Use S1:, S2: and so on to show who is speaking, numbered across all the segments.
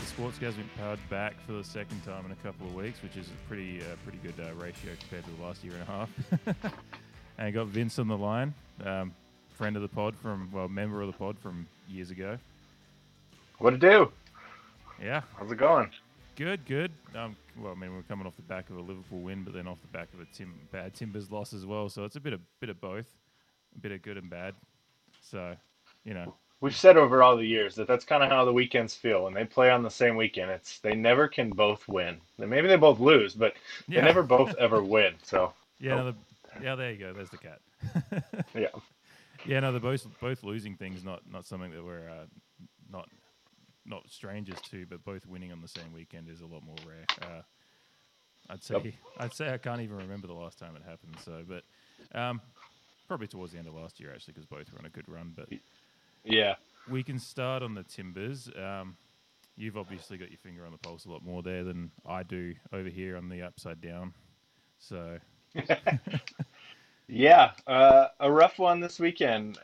S1: the Sportscast been powered back for the second time in a couple of weeks, which is a pretty uh, pretty good uh, ratio compared to the last year and a half. and I got Vince on the line, um, friend of the pod from well, member of the pod from years ago.
S2: What to do?
S1: Yeah,
S2: how's it going?
S1: Good, good. Um, well, I mean, we're coming off the back of a Liverpool win, but then off the back of a Tim, bad Timbers loss as well. So it's a bit of bit of both, a bit of good and bad. So, you know,
S2: we've said over all the years that that's kind of how the weekends feel when they play on the same weekend. It's they never can both win. Maybe they both lose, but yeah. they never both ever win. So
S1: yeah, no, the, yeah, there you go. There's the cat.
S2: yeah,
S1: yeah. No, they're both both losing things. Not not something that we're uh, not not strangers to, but both winning on the same weekend is a lot more rare. Uh, I'd say yep. I'd say I can't even remember the last time it happened. So, but um, probably towards the end of last year actually, because both were on a good run. But
S2: yeah.
S1: We can start on the Timbers. Um, you've obviously got your finger on the pulse a lot more there than I do over here on the upside down. So.
S2: yeah, uh, a rough one this weekend.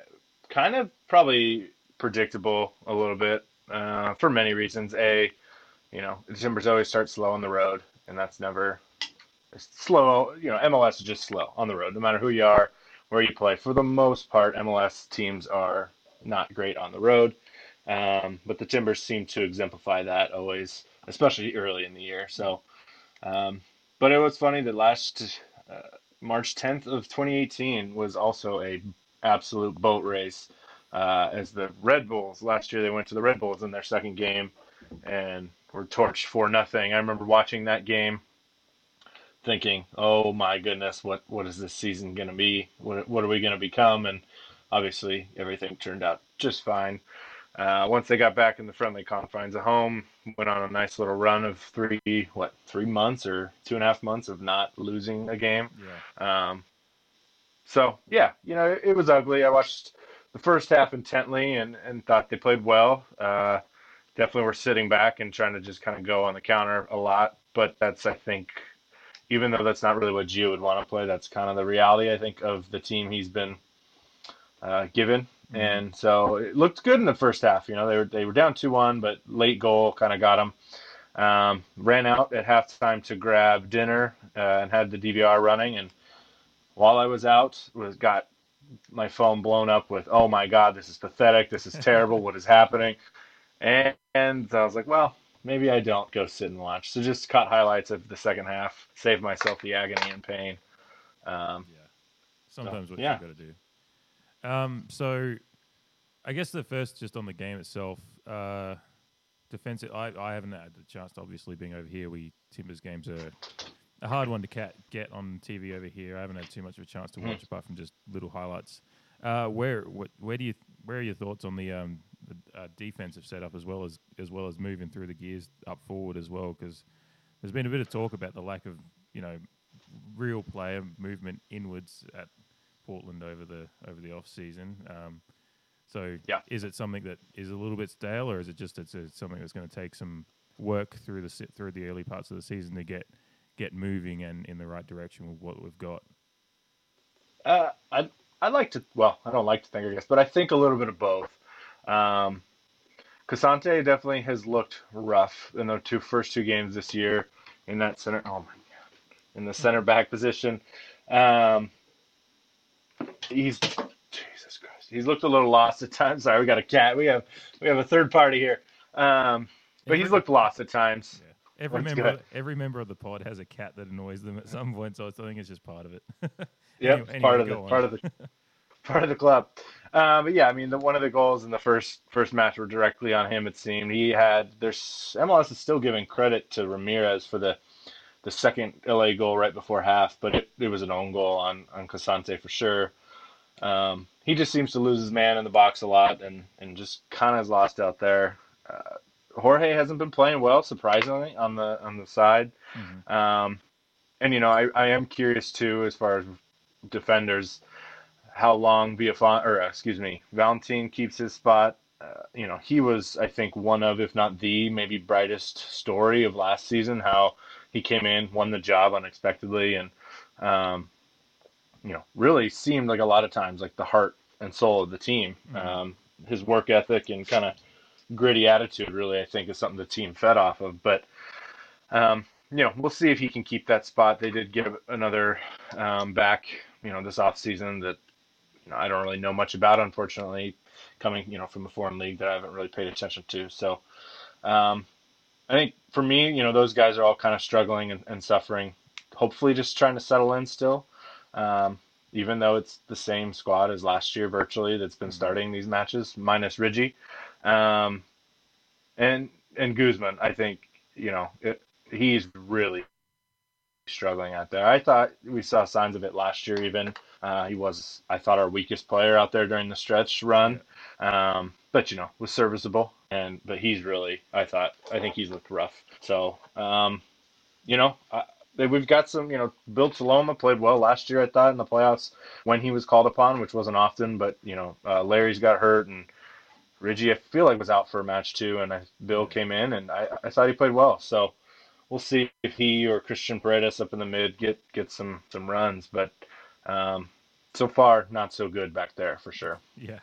S2: Kind of probably predictable a little bit uh, for many reasons. A, you know, the Timbers always start slow on the road, and that's never slow. You know, MLS is just slow on the road, no matter who you are, where you play. For the most part, MLS teams are not great on the road. Um, but the Timbers seem to exemplify that always, especially early in the year. So, um, but it was funny that last uh, March 10th of 2018 was also a absolute boat race. Uh, as the Red Bulls last year, they went to the Red Bulls in their second game and were torched for nothing. I remember watching that game, thinking, "Oh my goodness, what what is this season going to be? What what are we going to become?" And obviously everything turned out just fine. Uh, once they got back in the friendly confines of home, went on a nice little run of three, what, three months or two and a half months of not losing a game.
S1: Yeah.
S2: Um, so yeah, you know, it, it, was ugly. I watched the first half intently and, and thought they played well. Uh, definitely were sitting back and trying to just kind of go on the counter a lot. But that's, I think, even though that's not really what Gio would want to play, that's kind of the reality, I think, of the team he's been uh, given. Mm-hmm. And so it looked good in the first half. You know, they were they were down two one, but late goal kind of got them. Um, ran out at halftime to grab dinner uh, and had the DVR running. And while I was out, was got my phone blown up with, "Oh my God, this is pathetic. This is terrible. what is happening?" And, and I was like, "Well, maybe I don't go sit and watch." So just caught highlights of the second half, saved myself the agony and pain. Um,
S1: yeah, sometimes so, what yeah. you got to do. Um, so, I guess the first, just on the game itself, uh, defensive. I, I haven't had the chance to obviously being over here. We Timbers games are a hard one to cat, get on TV over here. I haven't had too much of a chance to watch, mm. apart from just little highlights. Uh, where what, where do you where are your thoughts on the, um, the uh, defensive setup as well as as well as moving through the gears up forward as well? Because there's been a bit of talk about the lack of you know real player movement inwards at Portland over the over the off season. Um, so
S2: yeah.
S1: is it something that is a little bit stale, or is it just it's something that's going to take some work through the through the early parts of the season to get get moving and in the right direction with what we've got?
S2: Uh, I I like to well, I don't like to think I guess, but I think a little bit of both. Um, Cascante definitely has looked rough in the two first two games this year in that center. Oh my god, in the center back position. Um, he's Jesus Christ. He's looked a little lost at times. Sorry, we got a cat. We have we have a third party here. Um, but every, he's looked lost at times. Yeah.
S1: Every member, every member of the pod has a cat that annoys them at some point, so I think it's just part of it.
S2: yeah, anyway, part of the on. part of the part of the club. Um, but yeah, I mean, the, one of the goals in the first first match were directly on him. It seemed he had. There's MLS is still giving credit to Ramirez for the the second LA goal right before half, but it, it was an own goal on on Cascante for sure. Um, he just seems to lose his man in the box a lot and, and just kind of is lost out there. Uh, Jorge hasn't been playing well, surprisingly, on the on the side. Mm-hmm. Um, and you know, I, I am curious too, as far as defenders, how long Villafaña or uh, excuse me, Valentin keeps his spot. Uh, you know, he was, I think, one of, if not the, maybe brightest story of last season. How he came in, won the job unexpectedly, and um, you know, really seemed like a lot of times like the heart and soul of the team. Mm-hmm. Um, his work ethic and kind of gritty attitude, really, I think, is something the team fed off of. But um, you know, we'll see if he can keep that spot. They did give another um, back, you know, this off season that you know I don't really know much about, unfortunately, coming you know from a foreign league that I haven't really paid attention to. So um, I think for me, you know, those guys are all kind of struggling and, and suffering. Hopefully, just trying to settle in still. Um, even though it's the same squad as last year virtually that's been mm-hmm. starting these matches, minus Ridgie. Um, and and Guzman, I think, you know, it, he's really struggling out there. I thought we saw signs of it last year even. Uh, he was, I thought, our weakest player out there during the stretch run. Um, but, you know, was serviceable. And, but he's really, I thought, I think he's looked rough. So, um, you know, I, we've got some, you know, Bill Tuiloma played well last year, I thought, in the playoffs when he was called upon, which wasn't often. But you know, uh, Larry's got hurt, and Ridgie, I feel like was out for a match too, and I, Bill came in, and I, I thought he played well. So we'll see if he or Cristhian Paredes up in the mid get get some some runs. But um, so far, not so good back there for sure.
S1: Yeah,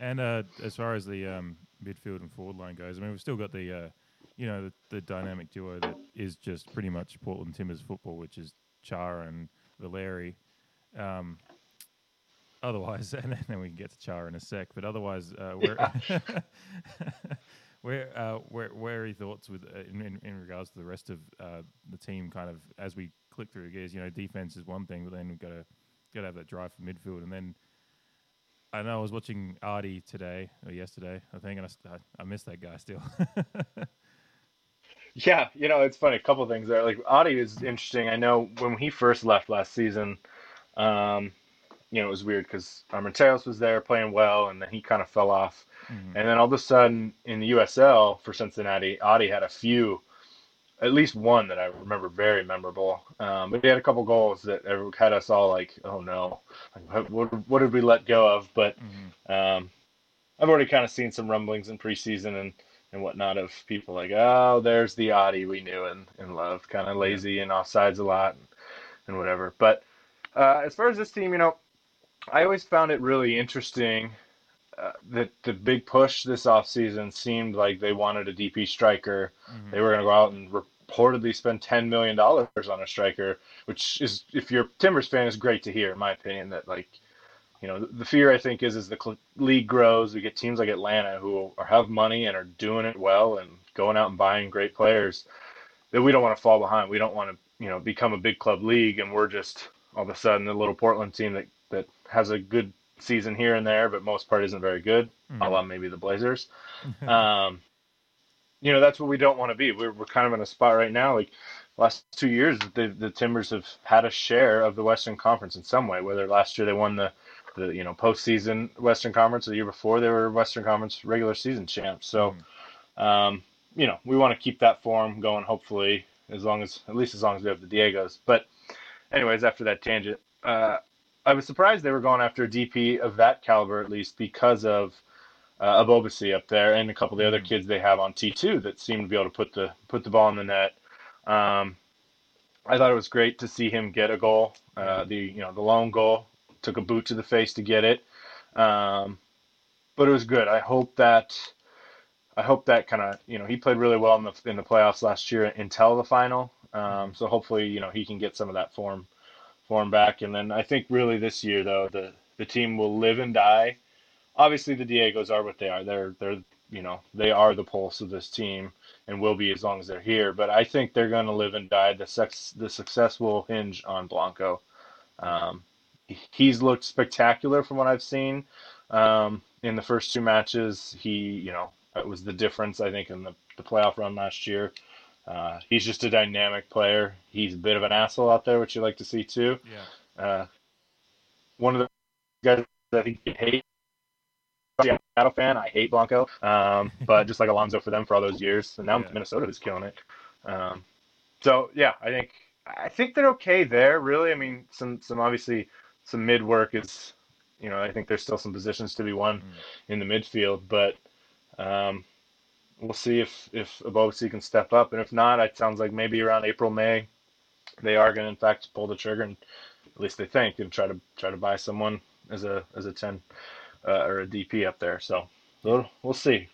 S1: and uh, as far as the um, midfield and forward line goes, I mean, we've still got the uh, you know, the, the dynamic duo that is just pretty much Portland Timbers football, which is Chara and Valeri. Um, otherwise, and then we can get to Chara in a sec. But otherwise, uh, where, where, uh, where, where are your thoughts with uh, in, in, in, regards to the rest of uh, the team? Kind of as we click through gears, you know, defense is one thing, but then we've got to got to have that drive for midfield, and then. I know I was watching Adi today or yesterday, I think, and I, I missed that guy still.
S2: Yeah, you know, it's funny. A couple things there. Like Adi is interesting. I know when he first left last season, um, you know, it was weird because Armenteros was there playing well, and then he kind of fell off. Mm-hmm. And then all of a sudden in the USL for Cincinnati, Adi had a few, at least one that I remember very memorable. Um, but he had a couple goals that had us all like, oh no, like, what, what did we let go of? But mm-hmm. um, I've already kind of seen some rumblings in preseason and and whatnot of people like, oh, there's the Adi we knew and, and loved, kind of lazy and offsides a lot and, and whatever. But uh, as far as this team, you know, I always found it really interesting uh, that the big push this offseason seemed like they wanted a DP striker. Mm-hmm. They were going to go out and reportedly spend $10 million on a striker, which is, if you're a Timbers fan, is great to hear, in my opinion, that like – you know, the fear I think is as the league grows, we get teams like Atlanta who are, have money and are doing it well and going out and buying great players. That we don't want to fall behind. We don't want to, you know, become a big club league and we're just all of a sudden the little Portland team that that has a good season here and there, but most part isn't very good. Mm-hmm. A la maybe the Blazers. um, you know, that's what we don't want to be. We're we're kind of in a spot right now, like last two years, the the Timbers have had a share of the Western Conference in some way. Whether last year they won the the you know postseason Western Conference. The year before they were Western Conference regular season champs. So, mm. um, you know, we want to keep that form going. Hopefully, as long as at least as long as we have the Diegos. But, anyways, after that tangent, uh, I was surprised they were going after a DP of that caliber at least because of uh, Ebobisse up there and a couple of the other mm. kids they have on T two that seem to be able to put the put the ball in the net. Um, I thought it was great to see him get a goal. Uh, the you know the lone goal took a boot to the face to get it. Um, but it was good. I hope that I hope that kind of you know he played really well in the in the playoffs last year until the final. Um, so hopefully you know he can get some of that form form back. And then I think really this year though the the team will live and die. Obviously the Diegos are what they are. They're they're you know they are the pulse of this team and will be as long as they're here. But I think they're going to live and die. The sex the success will hinge on Blanco. Um, he's looked spectacular from what I've seen um, in the first two matches. He, you know, it was the difference I think in the, the playoff run last year. Uh, he's just a dynamic player. He's a bit of an asshole out there, which you like to see too.
S1: Yeah. Uh,
S2: one of the guys that I think you hate. Seattle fan, I hate Blanco, um, but just like Alonso for them for all those years, and now yeah. Minnesota is killing it. Um, so yeah, I think I think they're okay there. Really, I mean, some some obviously some mid work is, you know, I think there's still some positions to be won mm. in the midfield, but um, we'll see if if Ebobisse can step up, and if not, it sounds like maybe around April May, they are going to in fact pull the trigger, and at least they think, and try to try to buy someone as a as a ten uh, or a DP up there. So we'll we'll see.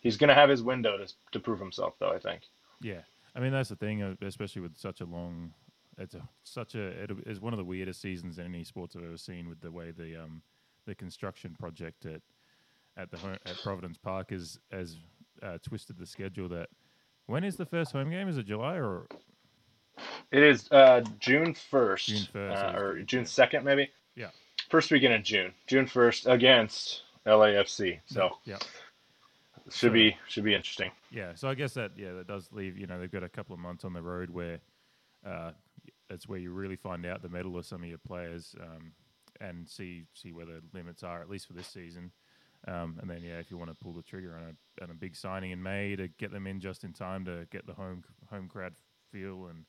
S2: he's going to have his window to to prove himself, though. I think.
S1: Yeah, I mean that's the thing, uh, especially with such a long. It's a, such a it is one of the weirdest seasons in any sports I've ever seen with the way the um the construction project at at the at Providence Park is has uh, twisted the schedule. That when is the first home game? Is it July or?
S2: It is uh, June first,
S1: June first,
S2: uh, or June second, maybe.
S1: Yeah.
S2: First weekend in June, June first against LAFC. So
S1: yeah,
S2: should
S1: So-
S2: be should be interesting.
S1: yeah. So I guess that yeah that does leave you know they've got a couple of months on the road where uh, that's where you really find out the metal of some of your players um, and see see where the limits are at least for this season. Um, and then yeah, if you want to pull the trigger on a on a big signing in May to get them in just in time to get the home home crowd feel and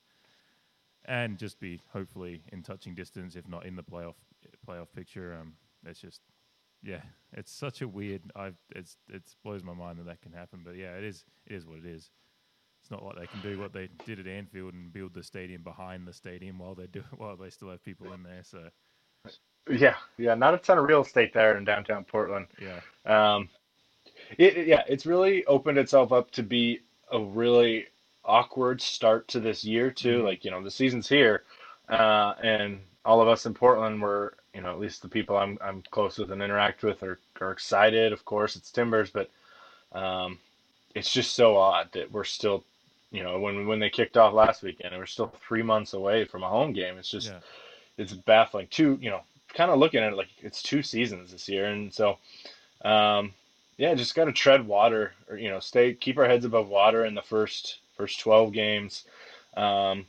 S1: and just be hopefully in touching distance, if not in the playoff playoff picture. Um, it's just yeah, it's such a weird. I it's it's blows my mind that that can happen, but yeah, it is it is what it is. It's not like they can do what they did at Anfield and build the stadium behind the stadium while they do while they still have people in there. So
S2: Yeah, yeah. Not a ton of real estate there in downtown Portland.
S1: yeah,
S2: Um, it, yeah, it's really opened itself up to be a really awkward start to this year too.
S1: Mhm.
S2: Like you know, the season's here, uh, and all of us in Portland were, you know, at least the people I'm I'm close with and interact with are are excited. Of course, it's Timbers, but um, it's just so odd that we're still, you know, when when they kicked off last weekend, and we're still three months away from a home game. It's just
S1: yeah,
S2: it's baffling. Two, you know, kind of looking at it like it's two seasons this year, and so, um, yeah, just got to tread water, or you know, stay keep our heads above water in the first first twelve games, um,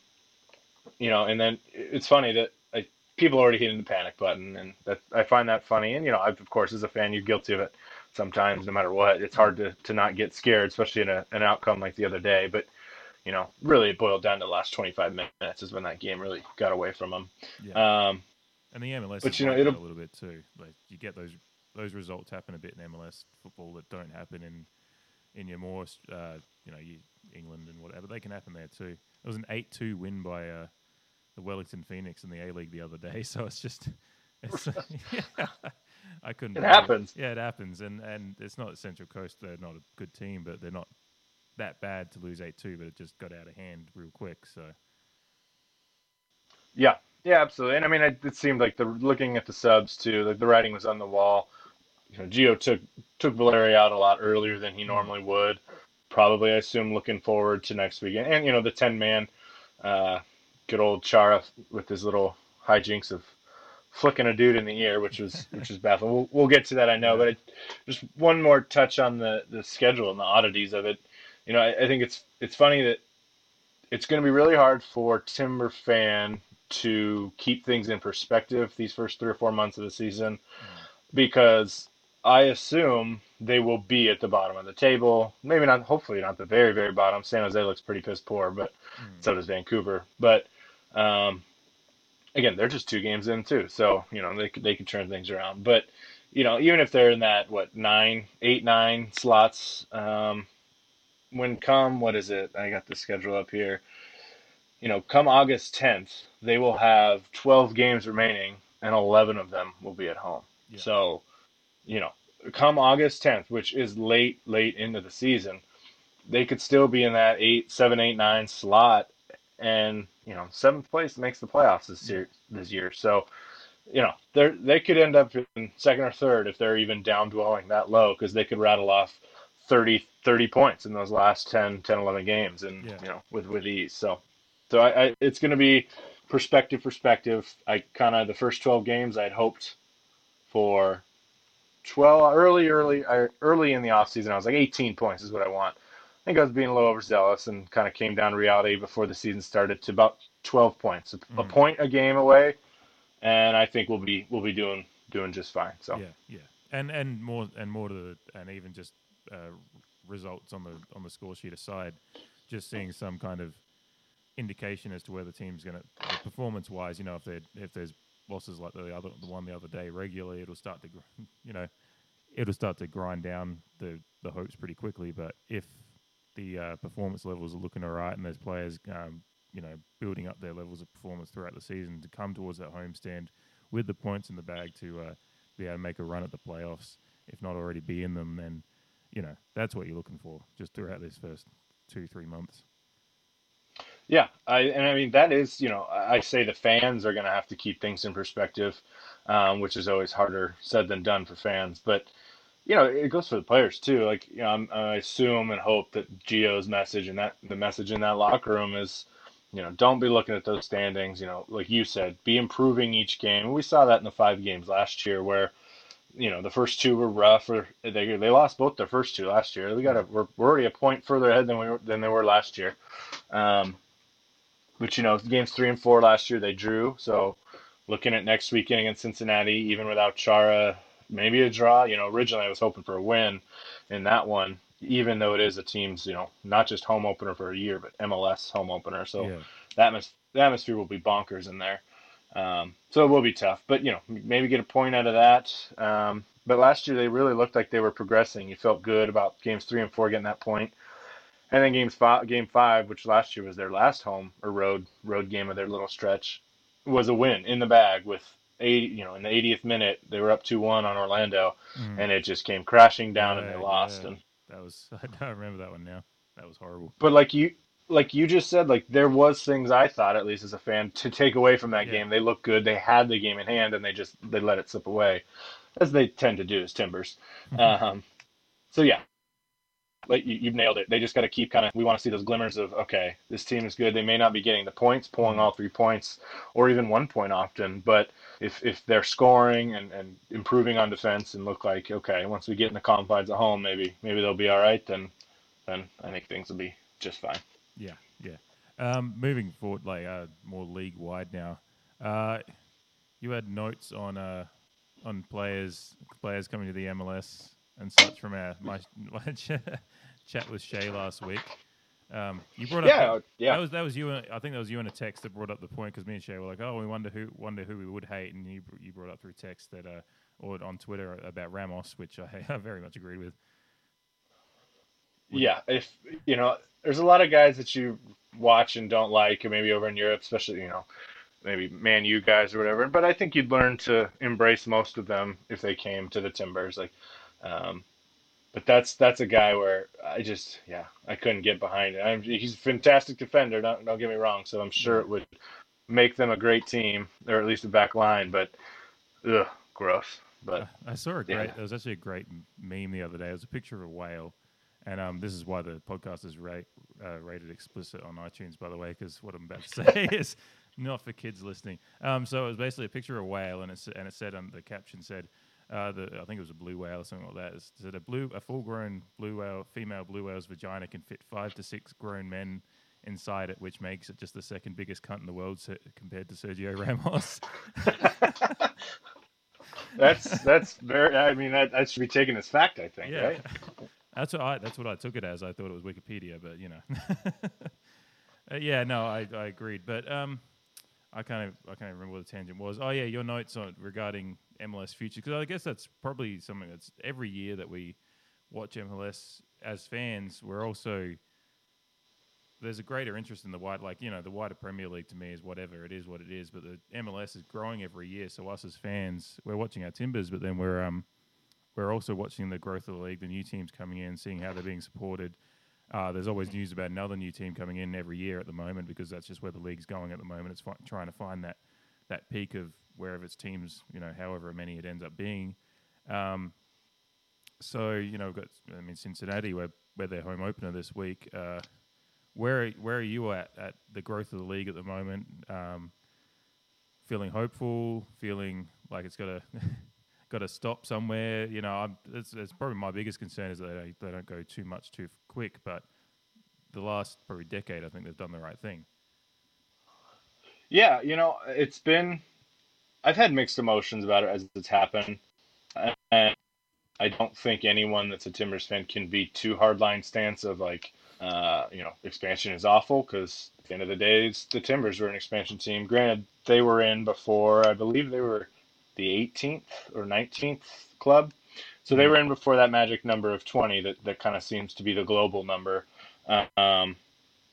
S2: you know, and then it's funny that like people already hitting the panic button, and that I find that funny, and you know, I, of course, as a fan, you're guilty of it sometimes, no matter what. It's hard to to not get scared, especially in a, an outcome like the other day, but. You know, really, it boiled down to the last 25 minutes is when that game really got away from them.
S1: yeah.
S2: Um,
S1: and the MLS,
S2: but, you know, it'll-
S1: a little bit too. Like you get those those results happen a bit in MLS football that don't happen in in your more uh, you know you, England and whatever. They can happen there too. It was an eight two win by uh, the Wellington Phoenix in the A League the other day. So it's just it's yeah, I couldn't.
S2: It happens.
S1: Yeah, it happens, and and it's not Central Coast. They're not a good team, but they're not that bad to lose eight two. But it just got out of hand real quick. So
S2: Yeah, yeah, absolutely. And I mean, it, it seemed like the looking at the subs too, like the writing was on the wall. You know, Gio took took Valeri out a lot earlier than he normally would. Probably, I assume, looking forward to next weekend. And you know, the ten man, uh, good old Chara with his little hijinks of flicking a dude in the ear, which was which was baffling. We'll, we'll get to that, I know. But it, just one more touch on the the schedule and the oddities of it. You know, I, I think it's it's funny that it's going to be really hard for Timber fan to keep things in perspective these first three or four months of the season because I assume they will be at the bottom of the table. Maybe not, hopefully not the very, very bottom. San Jose looks pretty piss poor, but so does Vancouver. But um, again, they're just two games in too, so you know they could they could turn things around. But you know, even if they're in that what nine, eight, nine slots, um, when come what is it? I got the schedule up here. You know, come August 10th, they will have 12 games remaining, and 11 of them will be at home.
S1: Yeah.
S2: So, you know, come August 10th, which is late, late into the season, they could still be in that eight, seven, eight, nine slot, and you know, seventh place makes the playoffs this year. This year, so you know, they they could end up in second or third if they're even down dwelling that low because they could rattle off 30, 30 points in those last 10, 10 11 games, and
S1: Yeah.
S2: you know, with with ease. So, so I, I it's going to be perspective, perspective. I kind of the first twelve games I'd hoped for 12 early early early in the offseason i was like 18 points is what i want i think i was being a little overzealous and kind of came down to reality before the season started to about 12 points a, a
S1: Mm.
S2: point a game away and i think we'll be we'll be doing doing just fine so
S1: Yeah, yeah, and and more and more to the and even just uh, results on the on the score sheet aside, just seeing some kind of indication as to where the team's going to performance wise. You know, if they if there's losses like the other the one the other day regularly, it'll start to you know it'll start to grind down the the hopes pretty quickly. But if the uh, performance levels are looking all right and there's players um, you know building up their levels of performance throughout the season to come towards that homestand with the points in the bag to uh, be able to make a run at the playoffs, if not already be in them, then you know that's what you're looking for just throughout this first two three months.
S2: Yeah, I and I mean that is you know I say the fans are going to have to keep things in perspective, um, which is always harder said than done for fans. But you know it goes for the players too. Like you know i assume and hope that Gio's message and that the message in that locker room is, you know, don't be looking at those standings. You know, like you said, be improving each game. We saw that in the five games last year where you know the first two were rough or they they lost both their first two last year. We got a we're, we're already a point further ahead than we were, than they were last year. Um, but you know, games three and four last year they drew. So looking at next weekend against Cincinnati, even without Chara, maybe a draw. You know, originally I was hoping for a win in that one, even though it is a team's you know not just home opener for a year, but MLS home opener. So yeah. that the atmosphere will be bonkers in there. Um, so it will be tough, but you know, maybe get a point out of that. Um, but last year they really looked like they were progressing. You felt good about games three and four getting that point, and then games five, game five, which last year was their last home or road road game of their little stretch, was a win in the bag with eight. You know, in the 80th minute they were up two one on Orlando, mm. and it just came crashing down and they lost. Yeah. And
S1: that was I remember that one now. That was horrible.
S2: But like you like you just said, like there was things I thought, at least as a fan, to take away from that yeah. game. They looked good. They had the game in hand, and they just they let it slip away, as they tend to do as Timbers. Mm-hmm. Um, so yeah, like you, have nailed it. They just got to keep kind of. We want to see those glimmers of okay, this team is good. They may not be getting the points, pulling mm-hmm. all three points, or even one point often, but if if they're scoring and, and improving on defense and look like okay, once we get in the confines at home, maybe maybe they'll be all right. Then then I think things will be just fine.
S1: Yeah, yeah. Um, moving forward, like uh, more league wide now. Uh, you had notes on uh, on players players coming to the MLS and such from our my, my chat with Shay last week. Um, you brought up
S2: yeah, yeah.
S1: That was that was you. And, I think that was you in a text that brought up the point because me and Shay were like, oh, we wonder who wonder who we would hate, and you you brought up through text that uh, or on Twitter about Ramos, which I, I very much agreed with.
S2: Yeah, if you know, there's a lot of guys that you watch and don't like, and maybe over in Europe, especially you know, maybe Man U guys or whatever. But I think you'd learn to embrace most of them if they came to the Timbers. Like, um, but that's that's a guy where I just yeah I couldn't get behind it. I'm, he's a fantastic defender. Don't don't get me wrong. So I'm sure it would make them a great team or at least a back line. But ugh, gross. But
S1: I saw a great. Yeah. There was actually a great meme the other day. It was a picture of a whale and um, this is why the podcast is rate, uh, rated explicit on iTunes, by the way, because what I'm about to say is not for kids listening. Um, so it was basically a picture of a whale, and it, and it said, um, the caption said, uh, the, I think it was a blue whale or something like that. It said a blue, a full-grown blue whale, female blue whale's vagina can fit five to six grown men inside it, which makes it just the second biggest cunt in the world compared to Sergio Ramos.
S2: that's that's very. I mean, that, that should be taken as fact. I think. Yeah. Right.
S1: That's what I that's what I took it as. I thought it was Wikipedia, but you know. uh, yeah, no, I, I agreed, but um, I kind of I can't remember what the tangent was. Oh yeah, your notes on regarding MLS future because I guess that's probably something that's every year that we watch MLS as fans, we're also there's a greater interest in the wide like you know the wider Premier League to me is whatever it is what it is, but the MLS is growing every year. So us as fans, we're watching our Timbers, but then we're um we're also watching the growth of the league, the new teams coming in, seeing how they're being supported. Uh, there's always news about another new team coming in every year at the moment because that's just where the league's going at the moment. It's fi- trying to find that that peak of wherever its teams, you know, however many it ends up being. Um, so you know, we've got I mean Cincinnati, where where their home opener this week. Uh, where where are you at at the growth of the league at the moment? Um, feeling hopeful, feeling like it's got a got to stop somewhere. You know, I'm, it's, it's, probably my biggest concern is that they, they don't go too much too quick. But the last probably decade, I think they've done the right thing.
S2: Yeah, you know, it's been. I've had mixed emotions about it as it's happened, and I don't think anyone that's a Timbers fan can be too hardline stance of like, uh, you know, expansion is awful because at the end of the day, the Timbers were an expansion team. Granted, they were in before. I believe they were the 18th or 19th club. So they mm-hmm. were in before that magic number of 20 that, that kind of seems to be the global number. Um,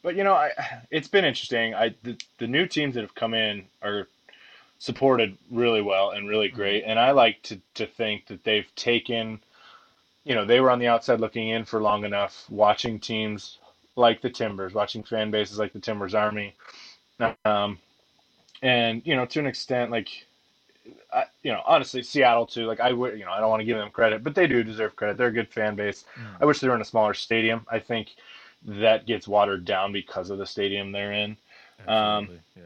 S2: but you know, I, it's been interesting. I the, the new teams that have come in are supported really well and really mm-hmm. great. And I like to, to think that they've taken you know, they were on the outside looking in for long enough, watching teams like the Timbers, watching fan bases like the Timbers Army, um, and you know, to an extent, like, I, you know, honestly, Seattle too. Like, I would, you know, I don't want to give them credit, but they do deserve credit. They're a good fan base. Mm. I wish they were in a smaller stadium. I think that gets watered down because of the stadium they're in. Um, yeah.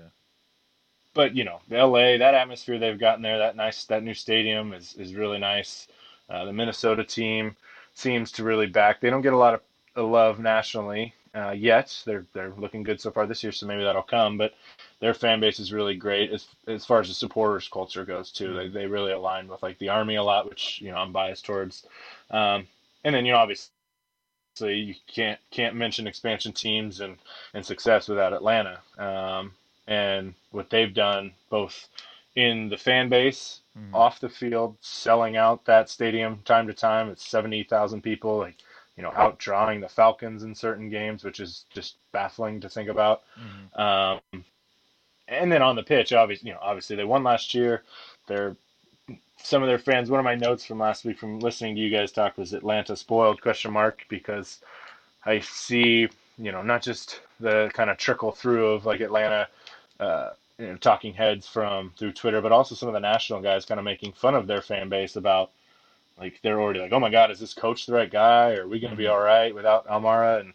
S2: But you know, LA, that atmosphere they've gotten there, that nice, that new stadium is is really nice. Uh, the Minnesota team seems to really back. They don't get a lot of love nationally uh, yet. They're they're looking good so far this year, so maybe that'll come. But their fan base is really great as as far as the supporters culture goes too. They they really align with like the army a lot, which you know I'm biased towards. Um, and then you know obviously you can't can't mention expansion teams and and success without Atlanta. Um, and what they've done both in the fan base, mm. off the field, selling out that stadium time to time. It's 70,000 people, like, you know, outdrawing the Falcons in certain games, which is just baffling to think about. Mm. Um, and then on the pitch, obviously, you know, obviously they won last year. They're some of their fans. One of my notes from last week from listening to you guys talk was Atlanta spoiled question mark because I see, you know, not just the kind of trickle through of like Atlanta uh, you know, talking heads from through Twitter, but also some of the national guys kind of making fun of their fan base about like they're already like, oh my god, is this coach the right guy? Are we going to be mm-hmm. all right without Almiron? And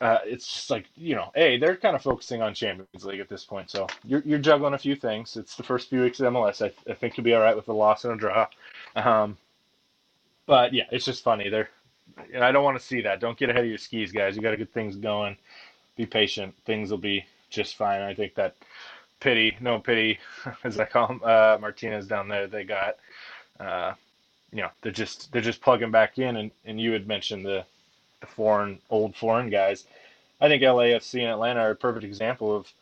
S2: uh, it's just like you know, hey, they're kind of focusing on Champions League at this point. So you're you're juggling a few things. It's the first few weeks of MLS. I, I think you'll be all right with a loss and a draw. Um, but yeah, it's just funny. They're I don't want to see that. Don't get ahead of your skis, guys. You got to get things going. Be patient. Things will be just fine. I think that pity, no pity, as I call him, uh, Martinez down there. They got, uh, you know, they're just they're just plugging back in, and, and you had mentioned the the foreign old foreign guys. I think LAFC and Atlanta are a perfect example of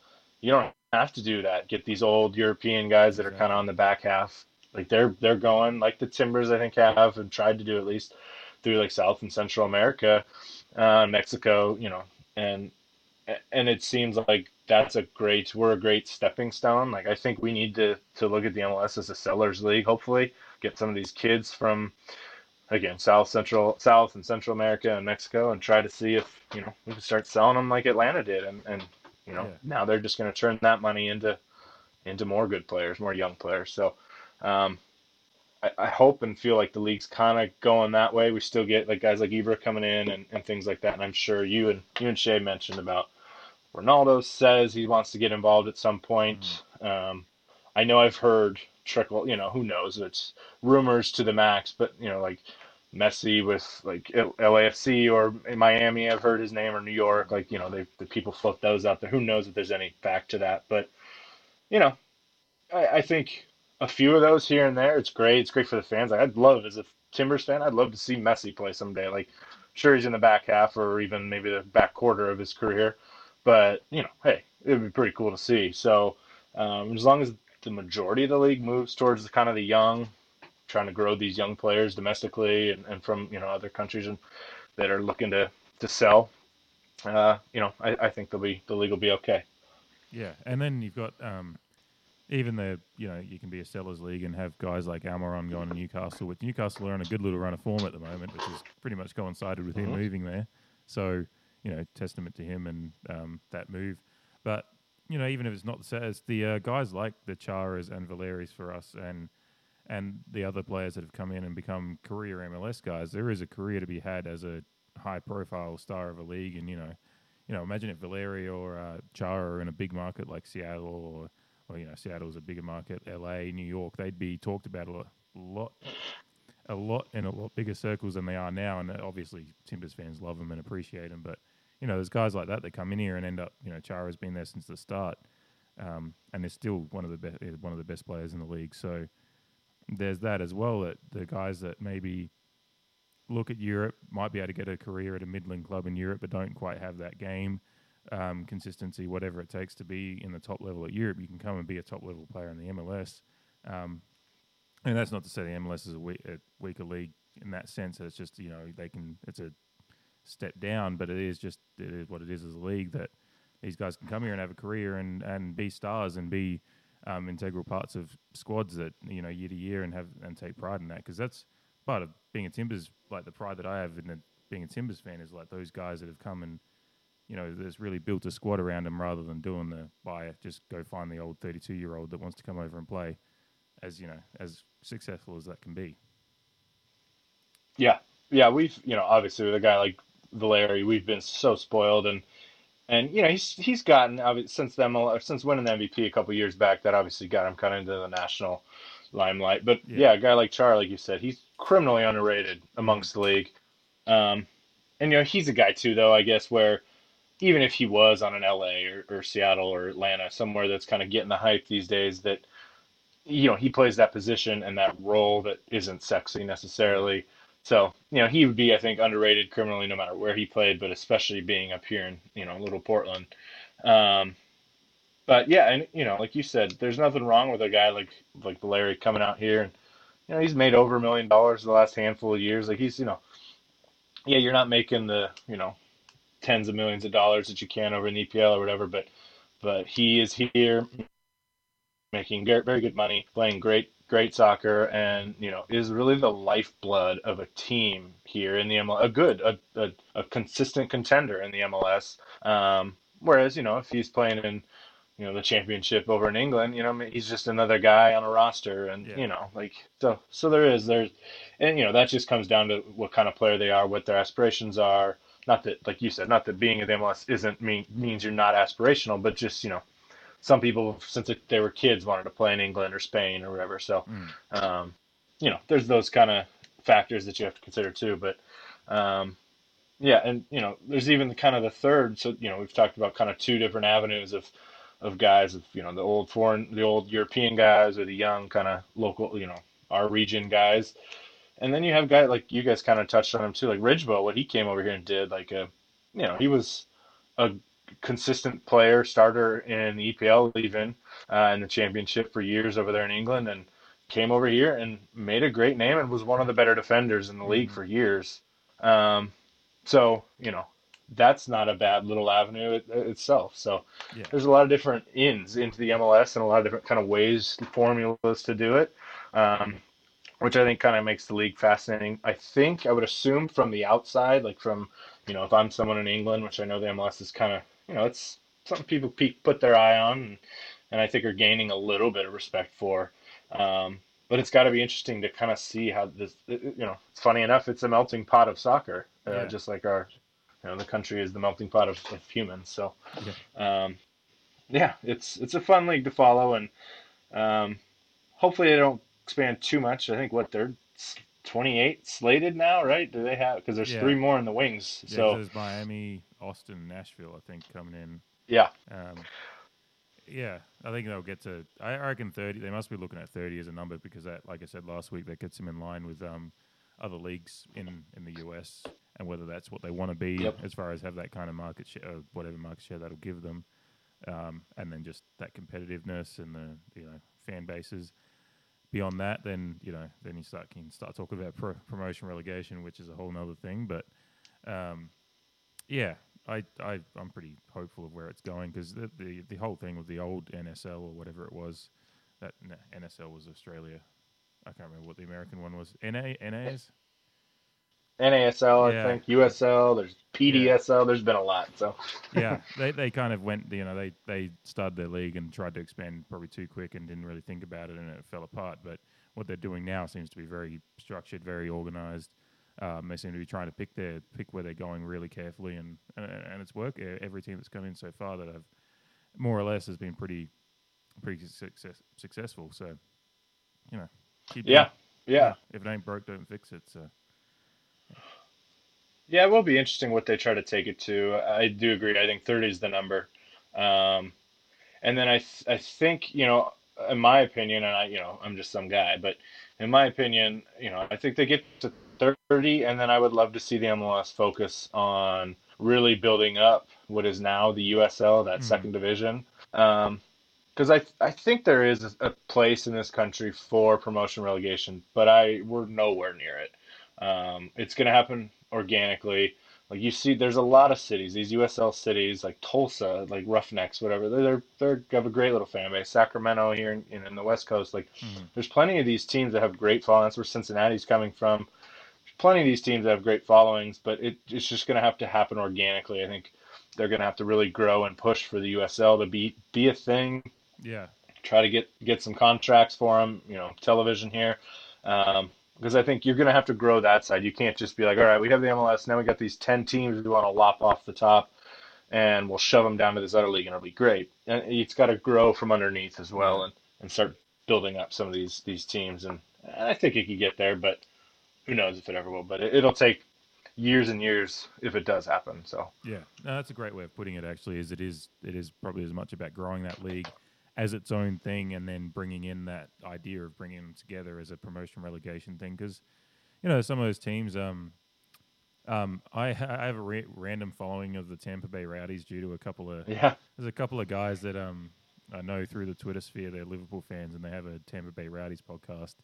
S2: you don't have to do that. Get these old European guys that are kind of on the back half. Like they're they're going like the Timbers I think have and tried to do at least through like South and Central America, uh, Mexico, you know, and and it seems like that's a great we're a great stepping stone. Like I think we need to to look at the MLS as a sellers league. Hopefully, get some of these kids from again South Central South and Central America and Mexico, and try to see if you know we can start selling them like Atlanta did. And and you know yeah. now they're just going to turn that money into into more good players, more young players. So. Um, I, I hope and feel like the league's kind of going that way. We still get like guys like Ibra coming in and, and things like that. And I'm sure you and you and Shay mentioned about Ronaldo says he wants to get involved at some point. Mm. Um, I know I've heard trickle, you know, who knows? It's rumors to the max, but you know, like Messi with like LAFC or in Miami, I've heard his name or New York. Like you know, they the people float those out there. Who knows if there's any fact to that? But you know, I, I think a few of those here and there, it's great. It's great for the fans. Like, I'd love as a Timbers fan, I'd love to see Messi play someday. Like, sure he's in the back half or even maybe the back quarter of his career, but you know, hey, it would be pretty cool to see. So um, as long as the majority of the league moves towards the kind of the young, trying to grow these young players domestically and, and from you know other countries and that are looking to to sell, uh, you know, I, I think they'll be the league will be okay.
S1: Yeah, and then you've got um, even the you know you can be a sellers league and have guys like Almiron going to Newcastle. With Newcastle are on a good little run of form at the moment, which is pretty much coincided with him mm-hmm. moving there. So you know, testament to him and um, that move. But you know, even if it's not the the uh, guys like the Charas and Valeris for us, and and the other players that have come in and become career MLS guys, there is a career to be had as a high-profile star of a league. And you know, you know, imagine if Valeri or uh, Chara are in a big market like Seattle, or or you know, Seattle's a bigger market, LA, New York, they'd be talked about a lot, lot a lot in a lot bigger circles than they are now. And obviously, Timbers fans love them and appreciate them. But you know, there's guys like that that come in here and end up. You know, Chara's been there since the start, um, and is still one of the best one of the best players in the league. So there's that as well. That the guys that maybe look at Europe might be able to get a career at a middling club in Europe, but don't quite have that game. Um, consistency, whatever it takes to be in the top level at Europe, you can come and be a top level player in the MLS. Um, and that's not to say the MLS is a, weak, a weaker league in that sense. It's just you know they can. It's a step down, but it is just it is what it is as a league that these guys can come here and have a career and, and be stars and be um, integral parts of squads that you know year to year and have and take pride in that because that's part of being a Timbers, like the pride that I have in the, being a Timbers fan is like those guys that have come and you know, there's really built a squad around them rather than doing the buy just go find the old 32 year old that wants to come over and play, as you know, as successful as that can be.
S2: Yeah, yeah, we've you know obviously with a guy like Valeri, we've been so spoiled and and you know he's he's gotten since them since winning the MVP a couple years back that obviously got him kind of into the national limelight. But yeah. yeah, a guy like Char, like you said, he's criminally underrated amongst the league. Um, and you know he's a guy too, though I guess where even if he was on an LA or, or Seattle or Atlanta, somewhere that's kind of getting the hype these days, that you know he plays that position and that role that isn't sexy necessarily. So you know he would be, I think, underrated criminally no matter where he played, but especially being up here in you know Little Portland. Um, but yeah, and you know, like you said, there's nothing wrong with a guy like like Valeri coming out here and you know he's made over a million dollars the last handful of years. Like he's you know, yeah, you're not making the you know tens of millions of dollars that you can over in EPL or whatever, but but he is here making very good money, playing great great soccer, and you know is really the lifeblood of a team here in the MLS. A good, a a, a consistent contender in the MLS. Um, whereas you know if he's playing in you know the championship over in England, you know he's just another guy on a roster, and yeah. you know like so so there is there's and you know that just comes down to what kind of player they are, what their aspirations are not that like you said, not that being at the MLS isn't mean means you're not aspirational, but just you know, some people since they were kids wanted to play in England or Spain or whatever. So, mm. um, you know, there's those kind of factors that you have to consider too. But um, yeah, and you know, there's even kind of the third. So you know, we've talked about kind of two different avenues of of guys of you know the old foreign, the old European guys or the young kind of local, you know, our region guys. And then you have guys like you guys kind of touched on him too, like Ridgewell, what he came over here and did. Like, a, uh, you know, he was a consistent player, starter in the EPL, even uh, in the championship for years over there in England, and came over here and made a great name and was one of the better defenders in the league mm-hmm. for years. Um, so you know, that's not a bad little avenue it, itself. So yeah. there's a lot of different ins into the MLS and a lot of different kind of ways, formulas to do it. Um, which I think kind of makes the league fascinating. I think I would assume from the outside, like from you know, if I'm someone in England, which I know the MLS is kind of you know, it's something people put their eye on, and, and I think are gaining a little bit of respect for. Um, but it's got to be interesting to kind of see how this, you know, it's funny enough, it's a melting pot of soccer, uh, yeah. just like our, you know, the country is the melting pot of, of humans. So, yeah. Um, yeah, it's it's a fun league to follow, and um, hopefully they don't expand too much. I think what they're 28 slated now, right? Do they have because there's yeah. three more in the wings. Yeah, so
S1: there's Miami, Austin, Nashville, I think coming in.
S2: Yeah.
S1: Um, yeah, I think they'll get to. I reckon 30. They must be looking at 30 as a number because that, like I said last week, that gets them in line with um, other leagues in in the US and whether that's what they want to be yep. as far as have that kind of market share, or whatever market share that'll give them, um, and then just that competitiveness and the you know fan bases beyond that, then you know, then you start can start talking about pro- promotion relegation, which is a whole other thing. But um, yeah, I, I I'm pretty hopeful of where it's going because the, the the whole thing with the old NSL or whatever it was, that NSL was Australia. I can't remember what the American one was. NA NAs.
S2: NASL, yeah. I think USL. There's PDSL. Yeah. There's been a lot. So
S1: yeah, they they kind of went. You know, they they started their league and tried to expand probably too quick and didn't really think about it, and it fell apart. But what they're doing now seems to be very structured, very organized. Um, they seem to be trying to pick their pick where they're going really carefully, and and, and it's worked. Every team that's come in so far that I've more or less has been pretty pretty success, successful. So you know,
S2: yeah, yeah.
S1: If it ain't broke, don't fix it. So.
S2: Yeah, it will be interesting what they try to take it to. I do agree. I think 30 is the number. Um, and then I, th- I think, you know, in my opinion, and I, you know, I'm just some guy, but in my opinion, you know, I think they get to 30, and then I would love to see the MLS focus on really building up what is now the USL, that mm. second division. Um, because I I think there is a place in this country for promotion relegation, but I we're nowhere near it. Um, it's going to happen organically. Like you see, there's a lot of cities, these USL cities like Tulsa, like Roughnecks, whatever. They're they're have a great little fan base. Sacramento here in, in, in the West Coast, like mm-hmm. there's plenty of these teams that have great followings. That's where Cincinnati's coming from. There's plenty of these teams that have great followings, but it, it's just going to have to happen organically. I think they're going to have to really grow and push for the USL to be be a thing.
S1: Yeah.
S2: Try to get get some contracts for them. You know, television here. Um, because I think you're going to have to grow that side. You can't just be like, all right, we have the MLS, now we got these 10 teams we want to lop off the top, and we'll shove them down to this other league, and it'll be great. And it's got to grow from underneath as well, and, and start building up some of these these teams. And I think it could get there, but who knows if it ever will. But it, it'll take years and years if it does happen. So
S1: yeah, no, that's a great way of putting it. Actually, is it is it is probably as much about growing that league as its own thing, and then bringing in that idea of bringing them together as a promotion relegation thing. Because you know some of those teams, um, um, I, ha- I have a ra- random following of the Tampa Bay Rowdies due to a couple of
S2: yeah.
S1: There's a couple of guys that um I know through the Twitter sphere they're Liverpool fans and they have a Tampa Bay Rowdies podcast.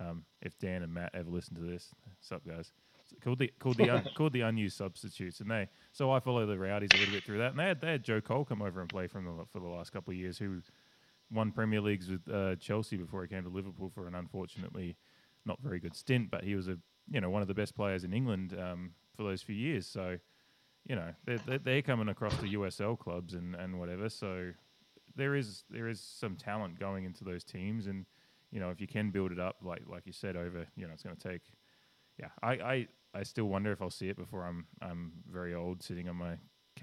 S1: Um, if Dan and Matt ever listen to this, what's up, guys? called the called the un, called the unused substitutes, and they so I follow the Rowdies a little bit through that, and they had they had Joe Cole come over and play from the for the last couple of years, who won Premier Leagues with uh, Chelsea before he came to Liverpool for an unfortunately not very good stint, but he was a you know one of the best players in England um, for those few years. So you know they're, they're coming across the USL clubs and, and whatever. So there is there is some talent going into those teams, and you know if you can build it up like like you said over you know it's going to take. Yeah, I, I, I still wonder if I'll see it before I'm I'm very old, sitting on my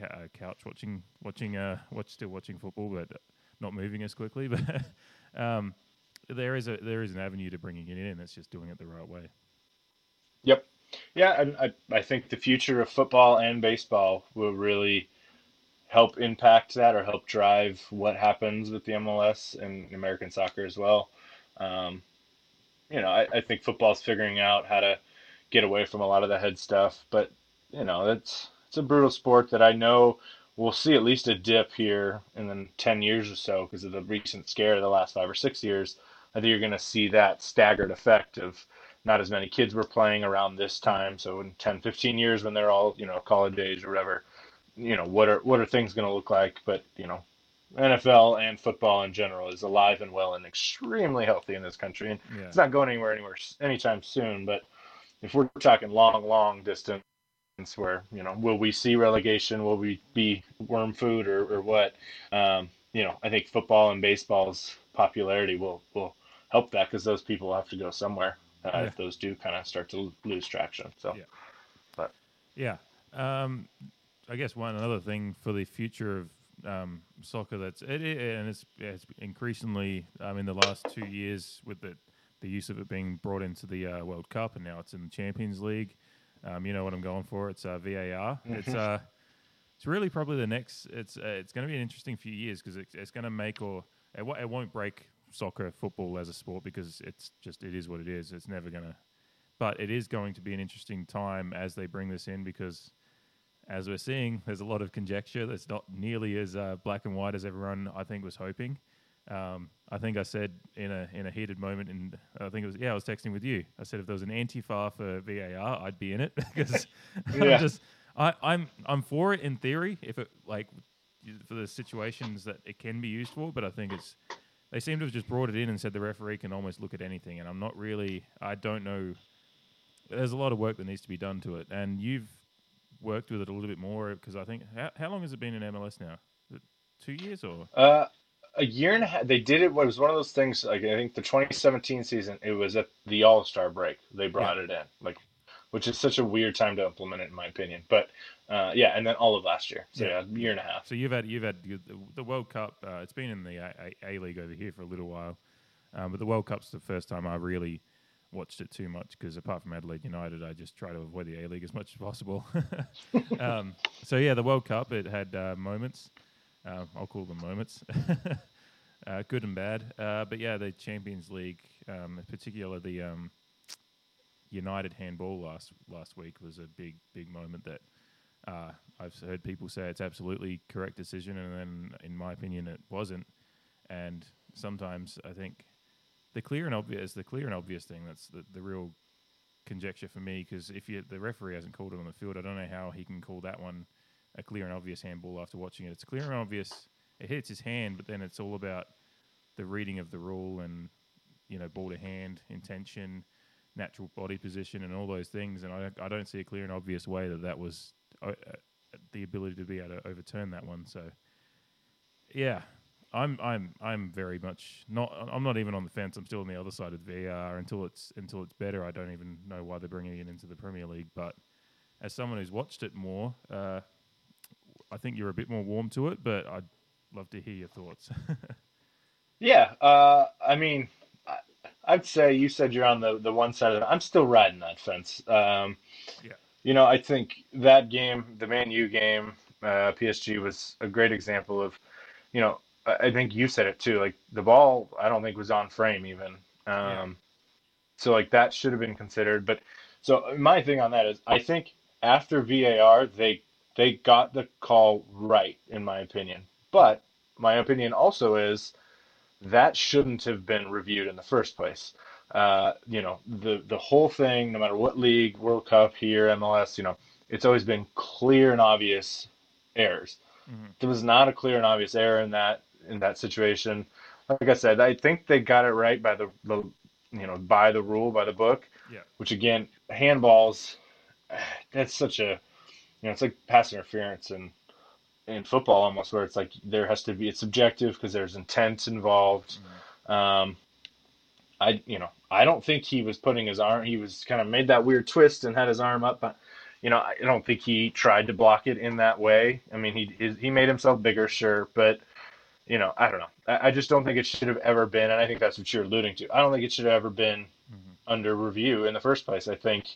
S1: uh, couch watching watching uh watch still watching football, but not moving as quickly. But um, there is a there is an avenue to bringing it in. It's just doing it the right way.
S2: Yep. Yeah, and I, I think the future of football and baseball will really help impact that or help drive what happens with the MLS and American soccer as well. Um, you know, I, I think football's figuring out how to get away from a lot of the head stuff, but you know, it's it's a brutal sport that I know we'll see at least a dip here in the 10 years or so because of the recent scare of the last five or six years. I think you're going to see that staggered effect of not as many kids were playing around this time. So in 10, 15 years when they're all, you know, college age or whatever, you know, what are, what are things going to look like? But, you know, NFL and football in general is alive and well and extremely healthy in this country. And yeah. it's not going anywhere anywhere anytime soon. But if we're talking long, long distance, where you know will we see relegation will we be worm food or, or what um, you know i think football and baseball's popularity will will help that because those people have to go somewhere uh, yeah. if those do kind of start to lose traction so
S1: yeah.
S2: but
S1: yeah um, i guess one another thing for the future of um, soccer that's it, it, and it's it's increasingly um, in the last two years with the the use of it being brought into the uh, World Cup and now it's in the Champions League um, you know what I'm going for. It's uh, VAR. It's uh, it's really probably the next. It's uh, it's going to be an interesting few years because it, it's going to make or it, w- it won't break soccer, football as a sport because it's just it is what it is. It's never going to. But it is going to be an interesting time as they bring this in because, as we're seeing, there's a lot of conjecture that's not nearly as uh, black and white as everyone I think was hoping. Um, I think I said in a in a heated moment, and I think it was yeah, I was texting with you. I said if there was an anti-far for VAR, I'd be in it because yeah. I'm just I, I'm I'm for it in theory if it like for the situations that it can be used for, but I think it's they seem to have just brought it in and said the referee can almost look at anything, and I'm not really I don't know. There's a lot of work that needs to be done to it, and you've worked with it a little bit more because I think how, how long has it been in MLS now? Two years or?
S2: Uh, a year and a half. They did it. It was one of those things. Like I think the 2017 season, it was at the All Star break. They brought it in, like, which is such a weird time to implement it, in my opinion. But uh, yeah, and then all of last year. So yeah, yeah year and a half.
S1: So you've had you've had the World Cup. Uh, it's been in the A, a-, a League over here for a little while, um, but the World Cup's the first time I really watched it too much because apart from Adelaide United, I just try to avoid the A League as much as possible. um, so yeah, the World Cup it had uh, moments. Uh, I'll call them moments, uh, good and bad. Uh, but yeah, the Champions League, um, in particular the um, United handball last last week was a big big moment that uh, I've heard people say it's absolutely correct decision, and then in my opinion it wasn't. And sometimes I think the clear and obvious the clear and obvious thing that's the, the real conjecture for me because if you, the referee hasn't called it on the field, I don't know how he can call that one a clear and obvious handball after watching it. It's clear and obvious. It hits his hand, but then it's all about the reading of the rule and you know ball to hand intention, natural body position, and all those things. And I I don't see a clear and obvious way that that was uh, uh the ability to be able to overturn that one. So yeah, I'm I'm I'm very much not. I'm not even on the fence. I'm still on the other side of VAR until it's until it's better. I don't even know why they're bringing it into the Premier League. But as someone who's watched it more, uh, I think you're a bit more warm to it. But I'd love to hear your thoughts.
S2: yeah, uh, I mean, I'd say you said you're on the the one side of it. I'm still riding that fence. Um, yeah. You know, I think that game, the Man U game, uh, PSG was a great example of, you know, I think you said it too. Like the ball, I don't think was on frame even. Um, yeah. So like that should have been considered. But so my thing on that is, I think after VAR, they they got the call right in my opinion. But my opinion also is that shouldn't have been reviewed in the first place. Uh, you know, the the whole thing, no matter what league, World Cup here, MLS, you know, it's always been clear and obvious errors. Mm-hmm. There was not a clear and obvious error in that in that situation. Like I said, I think they got it right by the, the you know by the rule by the book.
S1: Yeah.
S2: Which again, handballs, that's such a you know it's like pass interference and in football almost where it's like there has to be it's subjective because there's intent involved. Mm-hmm. Um, I you know I don't think he was putting his arm. He was kind of made that weird twist and had his arm up. But, you know I don't think he tried to block it in that way. I mean he he made himself bigger, sure, but you know, I don't know. I, I, just don't think it should have ever been, and I think that's what you're alluding to. I don't think it should have ever been mm-hmm. under review in the first place. I think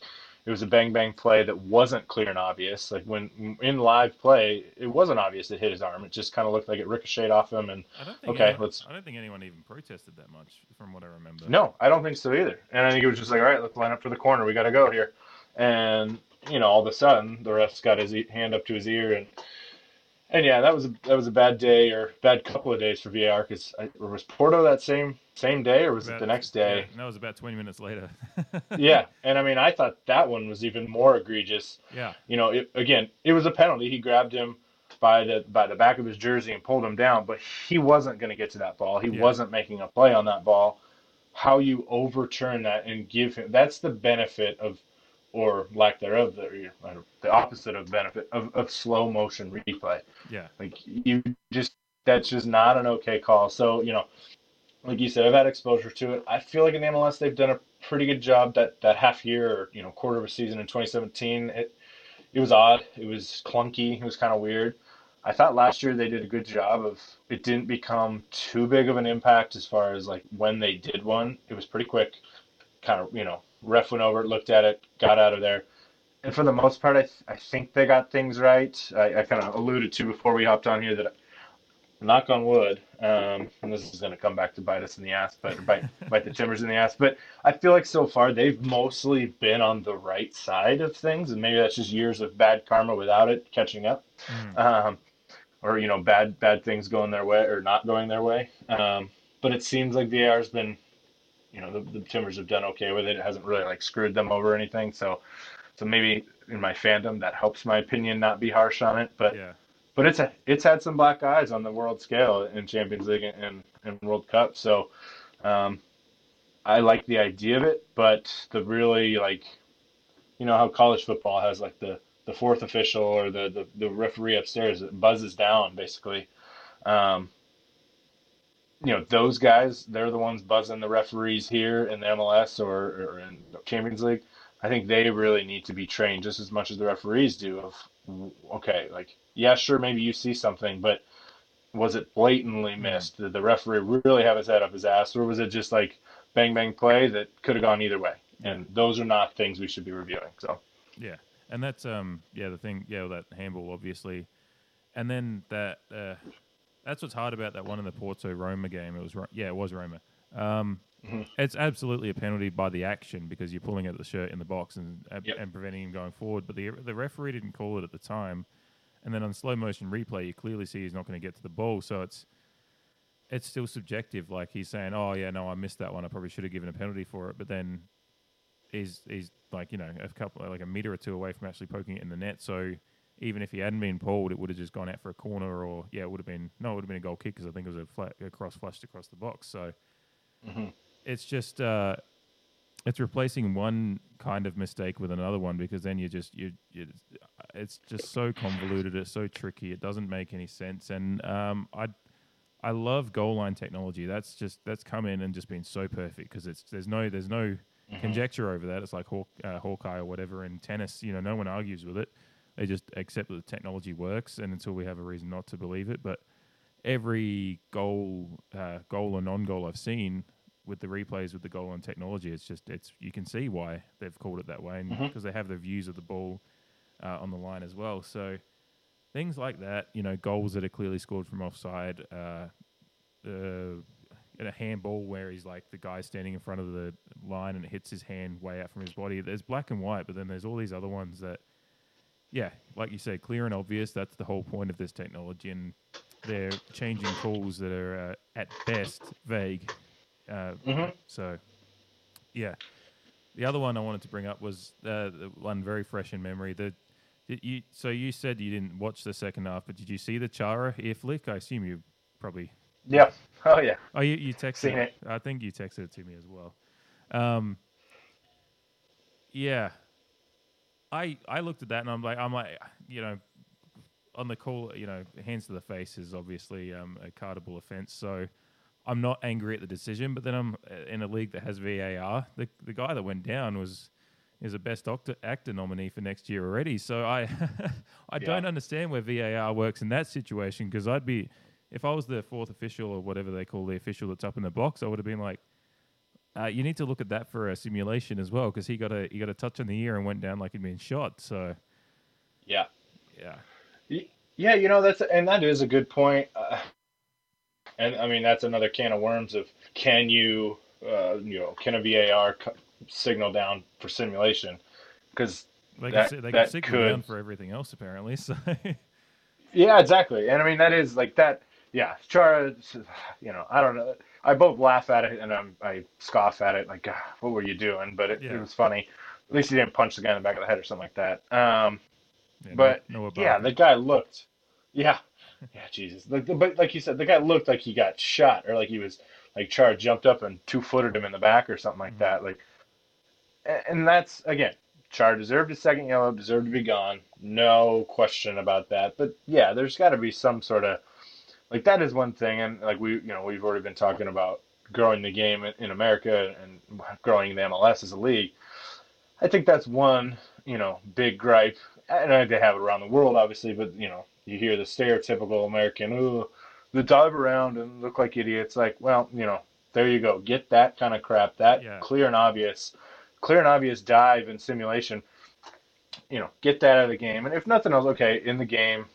S2: it was a bang bang play that wasn't clear and obvious. Like when in live play, it wasn't obvious it hit his arm. It just kind of looked like it ricocheted off him. And okay,
S1: anyone,
S2: let's.
S1: I don't think anyone even protested that much, from what I remember.
S2: No, I don't think so either. And I think it was just like, all right, let's line up for the corner. We got to go here. And you know, all of a sudden, the ref's got his hand up to his ear and and yeah, that was a, that was a bad day or bad couple of days for VAR because I was Porto that same same day or was about, it the next day?
S1: Yeah, that was about twenty minutes later.
S2: yeah, and I mean, I thought that one was even more egregious.
S1: Yeah,
S2: you know, it, again, it was a penalty. He grabbed him by the by the back of his jersey and pulled him down, but he wasn't going to get to that ball. He yeah. wasn't making a play on that ball. How you overturn that and give him that's the benefit of or lack thereof, the, the opposite of benefit of, of slow motion replay.
S1: Yeah.
S2: Like you just, that's just not an okay call. So, you know, like you said, I've had exposure to it. I feel like in the MLS, they've done a pretty good job that, that half year or, you know, quarter of a season in 2017. It, it was odd. It was clunky. It was kind of weird. I thought last year they did a good job of it didn't become too big of an impact as far as like when they did one. It was pretty quick, kind of, you know, Ref went over, looked at it, got out of there. And for the most part, I, th- I think they got things right. I, I kind of alluded to before we hopped on here that, knock on wood, um, and this is going to come back to bite us in the ass, but bite, bite the timbers in the ass. But I feel like so far they've mostly been on the right side of things, and maybe that's just years of bad karma without it catching up, mm. um, or you know, bad bad things going their way or not going their way. Um, but it seems like VAR's been you know the, the Timbers have done okay with it. It hasn't really like screwed them over or anything. So so maybe in my fandom that helps my opinion not be harsh on it. But
S1: yeah.
S2: but it's a, it's had some black eyes on the world scale in Champions League and, and World Cup. So um, I like the idea of it, but the really like you know how college football has like the the fourth official or the, the, the referee upstairs that buzzes down basically. Um, you know those guys they're the ones buzzing the referees here in the MLS or, or in Champions League. I think they really need to be trained just as much as the referees do. Of okay, like yeah, sure, maybe you see something, but was it blatantly mm-hmm. missed? Did the referee really have his head up his ass, or was it just like bang bang play that could have gone either way? And those are not things we should be reviewing. So
S1: yeah, and that's um yeah the thing yeah that handball obviously, and then that uh, that's what's hard about that one in the Porto Roma game. It was yeah, it was Roma. Um, mm-hmm. It's absolutely a penalty by the action because you're pulling at the shirt in the box and yep. and preventing him going forward. But the the referee didn't call it at the time, and then on slow motion replay, you clearly see he's not going to get to the ball. So it's it's still subjective. Like he's saying, "Oh yeah, no, I missed that one. I probably should have given a penalty for it." But then he's he's like you know a couple like a meter or two away from actually poking it in the net. So even if he hadn't been pulled, it would have just gone out for a corner, or yeah, it would have been no, it would have been a goal kick because I think it was a, flat, a cross flushed across the box. So mm-hmm. it's just uh, it's replacing one kind of mistake with another one because then you just you, you it's just so convoluted, it's so tricky, it doesn't make any sense, and um, I. I love goal line technology. That's just that's come in and just been so perfect because it's there's no there's no mm-hmm. conjecture over that. It's like Hawk, uh, Hawkeye or whatever in tennis. You know, no one argues with it. They just accept that the technology works, and until we have a reason not to believe it. But every goal, uh, goal or non-goal I've seen with the replays with the goal and technology, it's just it's you can see why they've called it that way, because mm-hmm. they have the views of the ball uh, on the line as well. So things like that, you know, goals that are clearly scored from offside, uh, uh, a handball where he's like the guy standing in front of the line and it hits his hand way out from his body. There's black and white, but then there's all these other ones that yeah, like you say, clear and obvious. That's the whole point of this technology, and they're changing calls that are uh, at best vague. Uh, mm-hmm. So, yeah. The other one I wanted to bring up was uh, the one very fresh in memory. The you so you said you didn't watch the second half, but did you see the Chara ear flick? I assume you probably.
S2: Yeah. Oh yeah.
S1: Oh, you you texted. Seen it. I think you texted it to me as well. Um. Yeah, I I looked at that and I'm like I'm like you know on the call you know hands to the face is obviously um, a cardable offence so I'm not angry at the decision but then I'm uh, in a league that has VAR the the guy that went down was is a best actor, actor nominee for next year already so I I yeah. don't understand where VAR works in that situation because I'd be if I was the fourth official or whatever they call the official that's up in the box I would have been like uh, you need to look at that for a simulation as well because he got a he got a touch on the ear and went down like he'd been shot. So,
S2: yeah,
S1: yeah,
S2: yeah. You know that's and that is a good point. Uh, and I mean that's another can of worms of can you uh, you know can a VAR signal down for simulation because
S1: they that, can, they that can signal could, down for everything else apparently. So.
S2: yeah, exactly. And I mean that is like that. Yeah, Chara. You know, I don't know I both laugh at it and I'm, I scoff at it, like, what were you doing? But it, yeah. it, was funny. At least he didn't punch the guy in the back of the head or something like that. Um, yeah, but no, no yeah, the guy looked, yeah, yeah, Jesus. Like, but like you said, the guy looked like he got shot or like he was like Chara jumped up and two footed him in the back or something like mm-hmm. that. Like, and that's again, Chara deserved a second yellow, deserved to be gone, no question about that. But yeah, there's got to be some sort of like that is one thing, and like we, you know, we've already been talking about growing the game in America and growing the MLS as a league. I think that's one, you know, big gripe. And they have it around the world, obviously, but you know, you hear the stereotypical American, "Ooh, the dive around and look like idiots." Like, well, you know, there you go. Get that kind of crap. That yeah. clear and obvious, clear and obvious dive and simulation. You know, get that out of the game. And if nothing else, okay, in the game,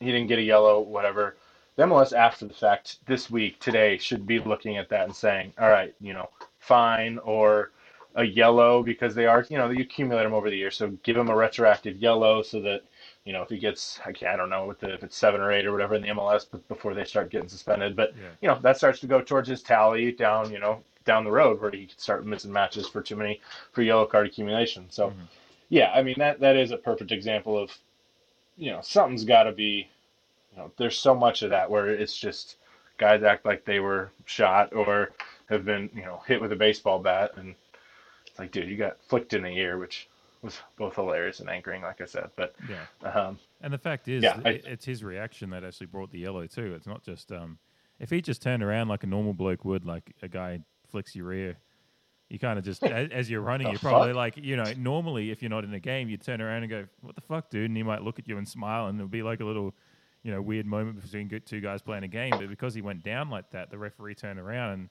S2: he didn't get a yellow, whatever the MLS after the fact this week today should be looking at that and saying, all right, you know, fine or a yellow because they are, you know, you accumulate them over the year. So give him a retroactive yellow so that, you know, if he gets, I I don't know, the, if it's seven or eight or whatever in the MLS, but before they start getting suspended, but yeah. you know, that starts to go towards his tally down, you know, down the road where he could start missing matches for too many for yellow card accumulation. So, mm-hmm. yeah, I mean that that is a perfect example of, you know, something's got to be you know, there's so much of that where it's just guys act like they were shot or have been, you know, hit with a baseball bat, and it's like, dude, you got flicked in the ear, which was both hilarious and anchoring, like I said. But
S1: yeah, um, and the fact is, yeah, I, it's his reaction that actually brought the yellow too. It's not just um, if he just turned around like a normal bloke would, like a guy flicks your ear. You kind of just, as, you're running, you're probably fuck? like, you know, normally if you're not in a game, you turn around and go, "What the fuck, dude?" And he might look at you and smile, and it'll be like a little you know weird moment between two guys playing a game. But because he went down like that, the referee turned around and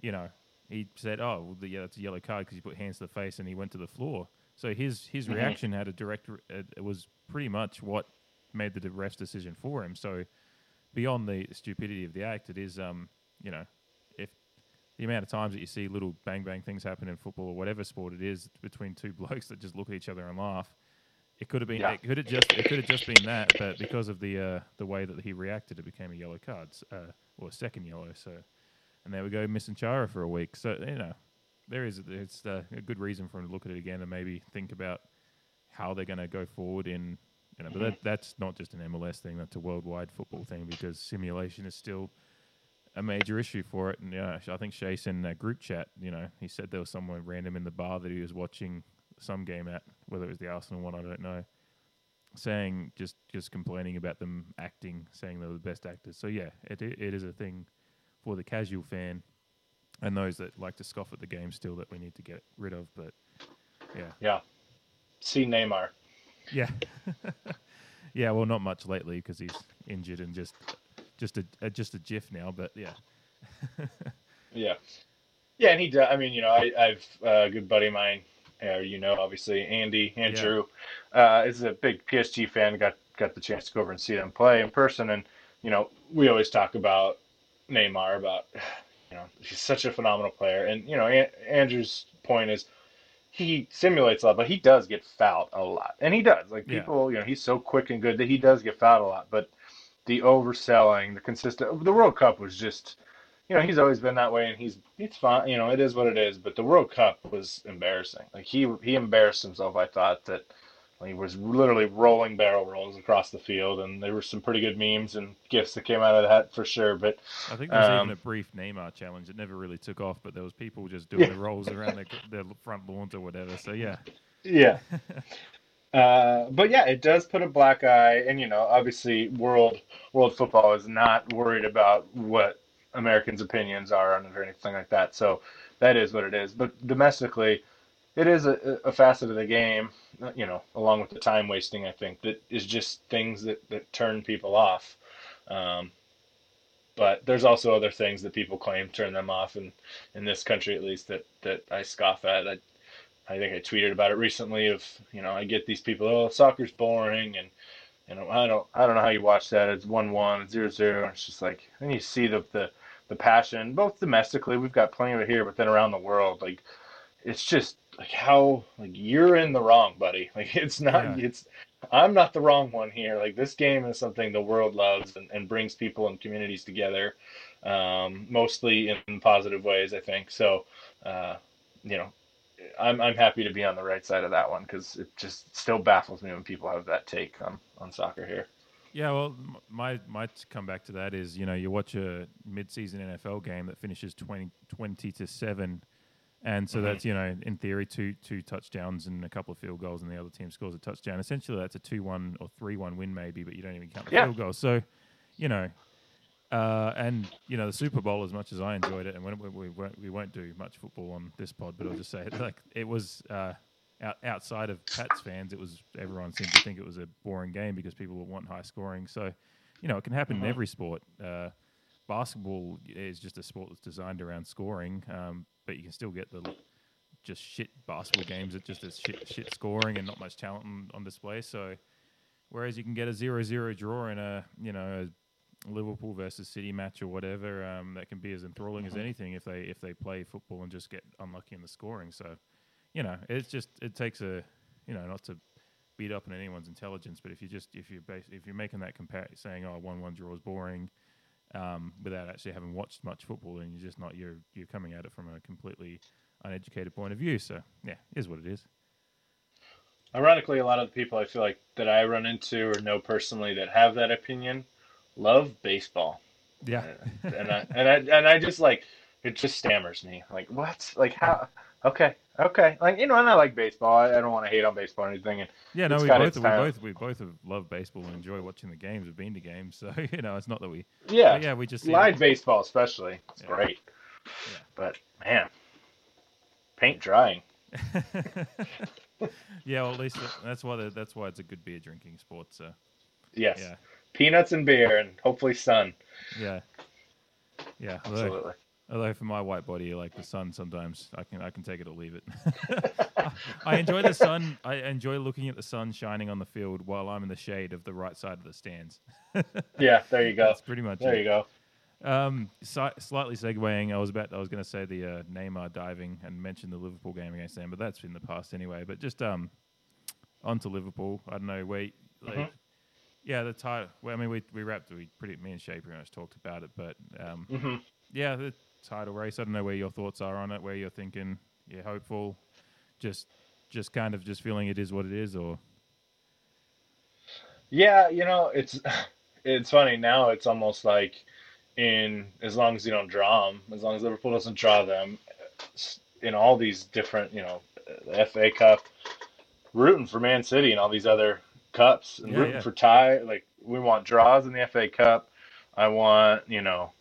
S1: you know he said, "Oh, well, yeah, that's a yellow card because he put hands to the face and he went to the floor." So his his mm-hmm. reaction had a direct. It was pretty much what made the ref's decision for him. So beyond the stupidity of the act, it is um you know if the amount of times that you see little bang bang things happen in football or whatever sport it is between two blokes that just look at each other and laugh it could have been. Yeah. It could have just. It could have just been that, but because of the uh, the way that he reacted, it became a yellow card, uh, or a second yellow. So, and there we go, missing Chara for a week. So you know, there is it's uh, a good reason for him to look at it again and maybe think about how they're going to go forward in. You know, but that, that's not just an MLS thing; that's a worldwide football thing because simulation is still a major issue for it. And yeah, I think Chase in that group chat, you know, he said there was someone random in the bar that he was watching some game at, whether it was the Arsenal one, I don't know, saying just just complaining about them acting, saying they were the best actors. So yeah, it it is a thing for the casual fan and those that like to scoff at the game still that we need to get rid of. But yeah,
S2: yeah. See Neymar.
S1: Yeah, yeah. Well, not much lately because he's injured and just just a, a just a GIF now. But yeah,
S2: yeah, yeah. And he, does, I mean, you know, I, I've uh, a good buddy of mine. Uh, you know, obviously Andy Andrew yeah. uh, is a big PSG fan. Got got the chance to go over and see them play in person, and you know, we always talk about Neymar about you know he's such a phenomenal player, and you know, Andrew's point is he simulates a lot, but he does get fouled a lot, and he does. Like people, yeah. you know, he's so quick and good that he does get fouled a lot. But the overselling, the consistent, the World Cup was just, you know, he's always been that way, and he's it's fine. You know, it is what it is. But the World Cup was embarrassing. Like he he embarrassed himself. I thought that he was literally rolling barrel rolls across the field, and there were some pretty good memes and gifs that came out of that for sure. But
S1: I think there was um, even a brief Neymar challenge that never really took off, but there was people just doing yeah. the rolls around their, their front lawns or whatever. So yeah,
S2: yeah. Uh, but yeah, it does put a black eye, and you know, obviously, world world football is not worried about what Americans' opinions are on it or anything like that. So that is what it is. But domestically, it is a, a facet of the game, you know, along with the time wasting. I think that is just things that that turn people off. Um, but there's also other things that people claim turn them off, and in this country at least, that that I scoff at. I, I think I tweeted about it recently. Of you know, I get these people, oh, soccer's boring, and you know, I don't, I don't know how you watch that. It's one one, zero zero. It's just like, then you see the the the passion, both domestically, we've got plenty of it here, but then around the world, like it's just like how like you're in the wrong, buddy. Like it's not, yeah. it's I'm not the wrong one here. Like this game is something the world loves and, and brings people and communities together, um, mostly in positive ways, I think. So, uh, you know, I'm I'm happy to be on the right side of that one because it just still baffles me when people have that take on on soccer here.
S1: Yeah, well, my my come back to that is you know you watch a mid-season NFL game that finishes 20, 20 to seven, and so mm-hmm. that's you know in theory two two touchdowns and a couple of field goals, and the other team scores a touchdown. Essentially, that's a two one or three one win maybe, but you don't even count the yeah. field goals. So, you know, uh, and you know the Super Bowl, as much as I enjoyed it, and when we, we, won't, we won't do much football on this pod, but I'll just say it, like it was uh, out, outside of Pats fans, it was everyone seemed to think it was a boring game because people want high scoring. So, you know, it can happen in every sport. Uh, basketball is just a sport that's designed around scoring, um, but you can still get the just shit basketball games that just as shit, shit scoring and not much talent on, on display. So, whereas you can get a zero-zero draw in a you know a Liverpool versus City match or whatever, um, that can be as enthralling as anything if they if they play football and just get unlucky in the scoring. So, you know, it's just it takes a you know not to beat up on anyone's intelligence, but if you just if you base, if you're making that compare saying oh one one draw is boring, um, without actually having watched much football, then you're just not you're you're coming at it from a completely uneducated point of view. So yeah, is what it is.
S2: Ironically, a lot of the people I feel like that I run into or know personally that have that opinion love baseball.
S1: Yeah.
S2: and I and I and I just like it just stammers me. Like what? Like how? Okay, okay. Like you know, and I like baseball. I, I don't want to hate on baseball or anything. And
S1: yeah, no, we both we both we both have loved baseball and enjoy watching the games. We've been to games, so you know, it's not that we.
S2: Yeah,
S1: yeah, we just
S2: live baseball especially. It's yeah. great. Yeah. But man, paint drying.
S1: yeah, well, at least that's why that's why it's a good beer drinking sport. So.
S2: Yes. Yeah peanuts and beer, and hopefully sun.
S1: Yeah, yeah,
S2: absolutely.
S1: Although for my white body, like the sun, sometimes I can I can take it or leave it. I enjoy the sun. I enjoy looking at the sun shining on the field while I'm in the shade of the right side of the stands.
S2: yeah, there you go.
S1: That's pretty much.
S2: There
S1: it.
S2: you go.
S1: Um, si- slightly segueing, I was about I was going to say the uh, Neymar diving and mention the Liverpool game against them, but that's in the past anyway. But just um, on to Liverpool. I don't know where like, mm-hmm. Yeah, the title. Well, I mean, we we wrapped. We pretty me and Shay pretty much talked about it, but um,
S2: mm-hmm.
S1: yeah, the title race. I don't know where your thoughts are on it. Where you're thinking yeah, hopeful. Just just kind of just feeling it is what it is, or
S2: yeah, you know, it's it's funny now. It's almost like in as long as you don't draw them, as long as Liverpool doesn't draw them, in all these different, you know, the FA Cup, rooting for Man City and all these other cups, and yeah, rooting yeah. for tie. Like we want draws in the FA Cup. I want, you know,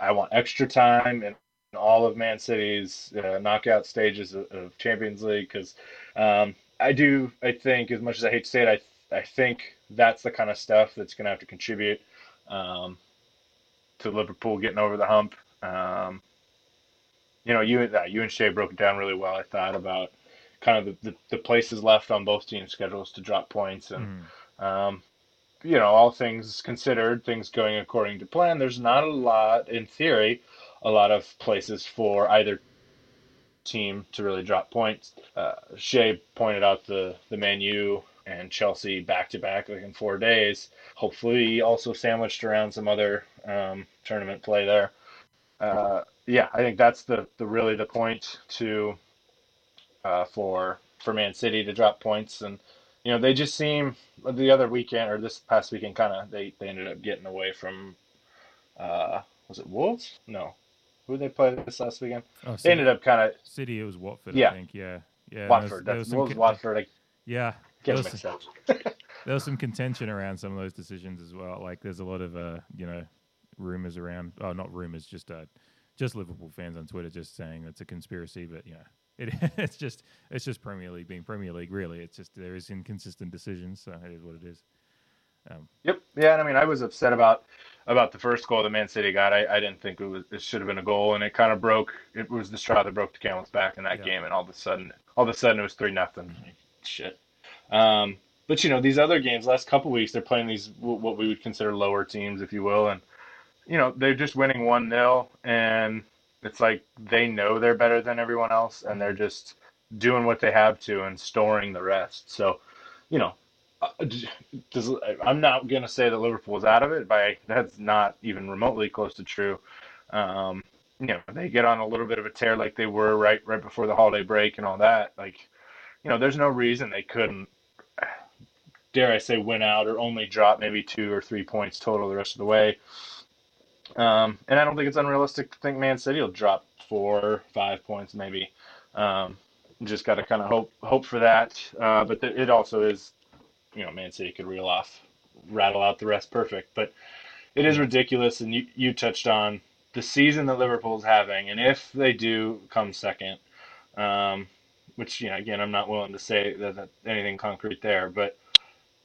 S2: I want extra time in all of Man City's uh, knockout stages of, of Champions League because um, I do. I think, as much as I hate to say it, I I think that's the kind of stuff that's going to have to contribute um, to Liverpool getting over the hump. Um, you know, you uh, you and Shay broke it down really well. I thought about kind of the, the, the places left on both teams' schedules to drop points and. Mm. Um, you know, all things considered, things going according to plan, there's not a lot, in theory, a lot of places for either team to really drop points. Uh, Shay pointed out the the Man U and Chelsea back to back in four days. Hopefully, also sandwiched around some other um, tournament play there. Uh, yeah, I think that's the, the really the point to uh, for for Man City to drop points, and you know they just seem the other weekend or this past weekend kind of they they ended up getting away from uh, was it Wolves? No, who did they play this last weekend? Oh, they ended up kind of
S1: City. It was Watford. Yeah, I think. Yeah, yeah.
S2: Watford. There was, there was Wolves. Watford. Like,
S1: yeah,
S2: Get there was, some,
S1: there was some contention around some of those decisions as well. Like there's a lot of uh, you know rumors around. Oh, not rumors, just uh, just Liverpool fans on Twitter just saying it's a conspiracy. But you know, it, it's just it's just Premier League being Premier League. Really, it's just there is inconsistent decisions. So it is what it is.
S2: Um, yep. Yeah, and I mean, I was upset about about the first goal that Man City got. I, I didn't think it was it should have been a goal, and it kind of broke. It was the straw that broke the camel's back in that yeah. game, and all of a sudden, all of a sudden, it was three nothing. Shit. Um, but you know, these other games, last couple weeks, they're playing these what we would consider lower teams, if you will, and you know they're just winning one 0 and it's like they know they're better than everyone else, and they're just doing what they have to and storing the rest. So, you know, uh, does, I'm not going to say that Liverpool is out of it, but that's not even remotely close to true. Um, you know, they get on a little bit of a tear like they were right right before the holiday break and all that. Like, you know, there's no reason they couldn't dare I say, win out or only drop maybe two or three points total the rest of the way. Um, and I don't think it's unrealistic to think Man City will drop four, five points maybe. Um, just got to kind of hope hope for that. Uh, but th- it also is, you know, Man City could reel off, rattle out the rest perfect. But it is ridiculous, and you you touched on the season that Liverpool's having, and if they do come second, um, which you know, again, I'm not willing to say that, that anything concrete there, but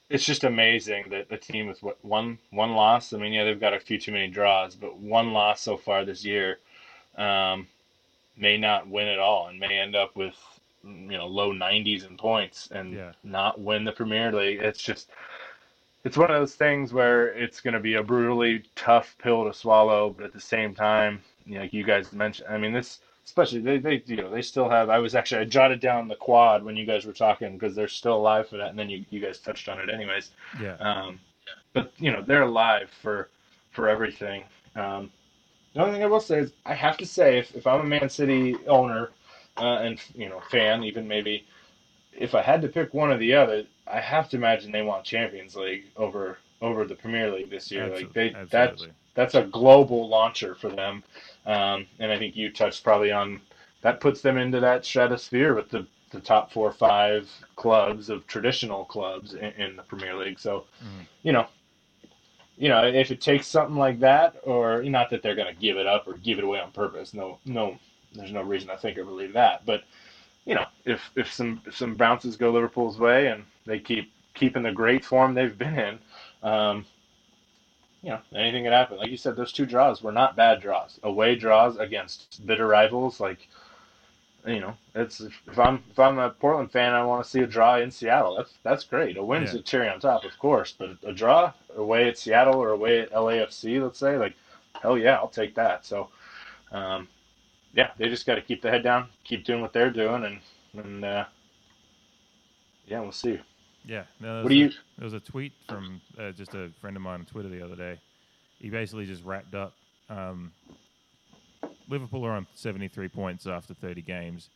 S2: it's just amazing that the team with what one one loss. I mean, yeah, they've got a few too many draws, but one loss so far this year um, may not win at all, and may end up with you know low 90s in points and yeah. not win the Premier League. It's just it's one of those things where it's going to be a brutally tough pill to swallow, but at the same time, you know, like you guys mentioned, I mean, this especially they, they you know they still have i was actually i jotted down the quad when you guys were talking because they're still alive for that and then you, you guys touched on it anyways.
S1: Yeah.
S2: Um but you know they're alive for for everything. Um the only thing i will say is i have to say if, if i'm a man city owner uh, and you know fan even maybe if i had to pick one or the other i have to imagine they want champions league over over the premier league this year Absolutely. like they Absolutely. that's that's a global launcher for them um, and I think you touched probably on that puts them into that stratosphere with the, the top four or five clubs of traditional clubs in, in the Premier League. So, mm-hmm. you know, you know, if it takes something like that, or not that they're going to give it up or give it away on purpose. No, no, there's no reason I think or believe that. But you know, if if some if some bounces go Liverpool's way and they keep keeping the great form they've been in, um, you know, anything could happen. Like you said, those two draws were not bad draws. Away draws against bitter rivals, like you know, it's if I'm if I'm a Portland fan, I want to see a draw in Seattle. That's that's great. A win's yeah. a cherry on top, of course, but a draw away at Seattle or away at LAFC, let's say, like hell yeah, I'll take that. So, um, yeah, they just got to keep the head down, keep doing what they're doing, and and uh, yeah, we'll see.
S1: Yeah. No,
S2: what do you?
S1: There was a tweet from uh, just a friend of mine on Twitter the other day. He basically just wrapped up. Um, Liverpool are on 73 points after 30 games.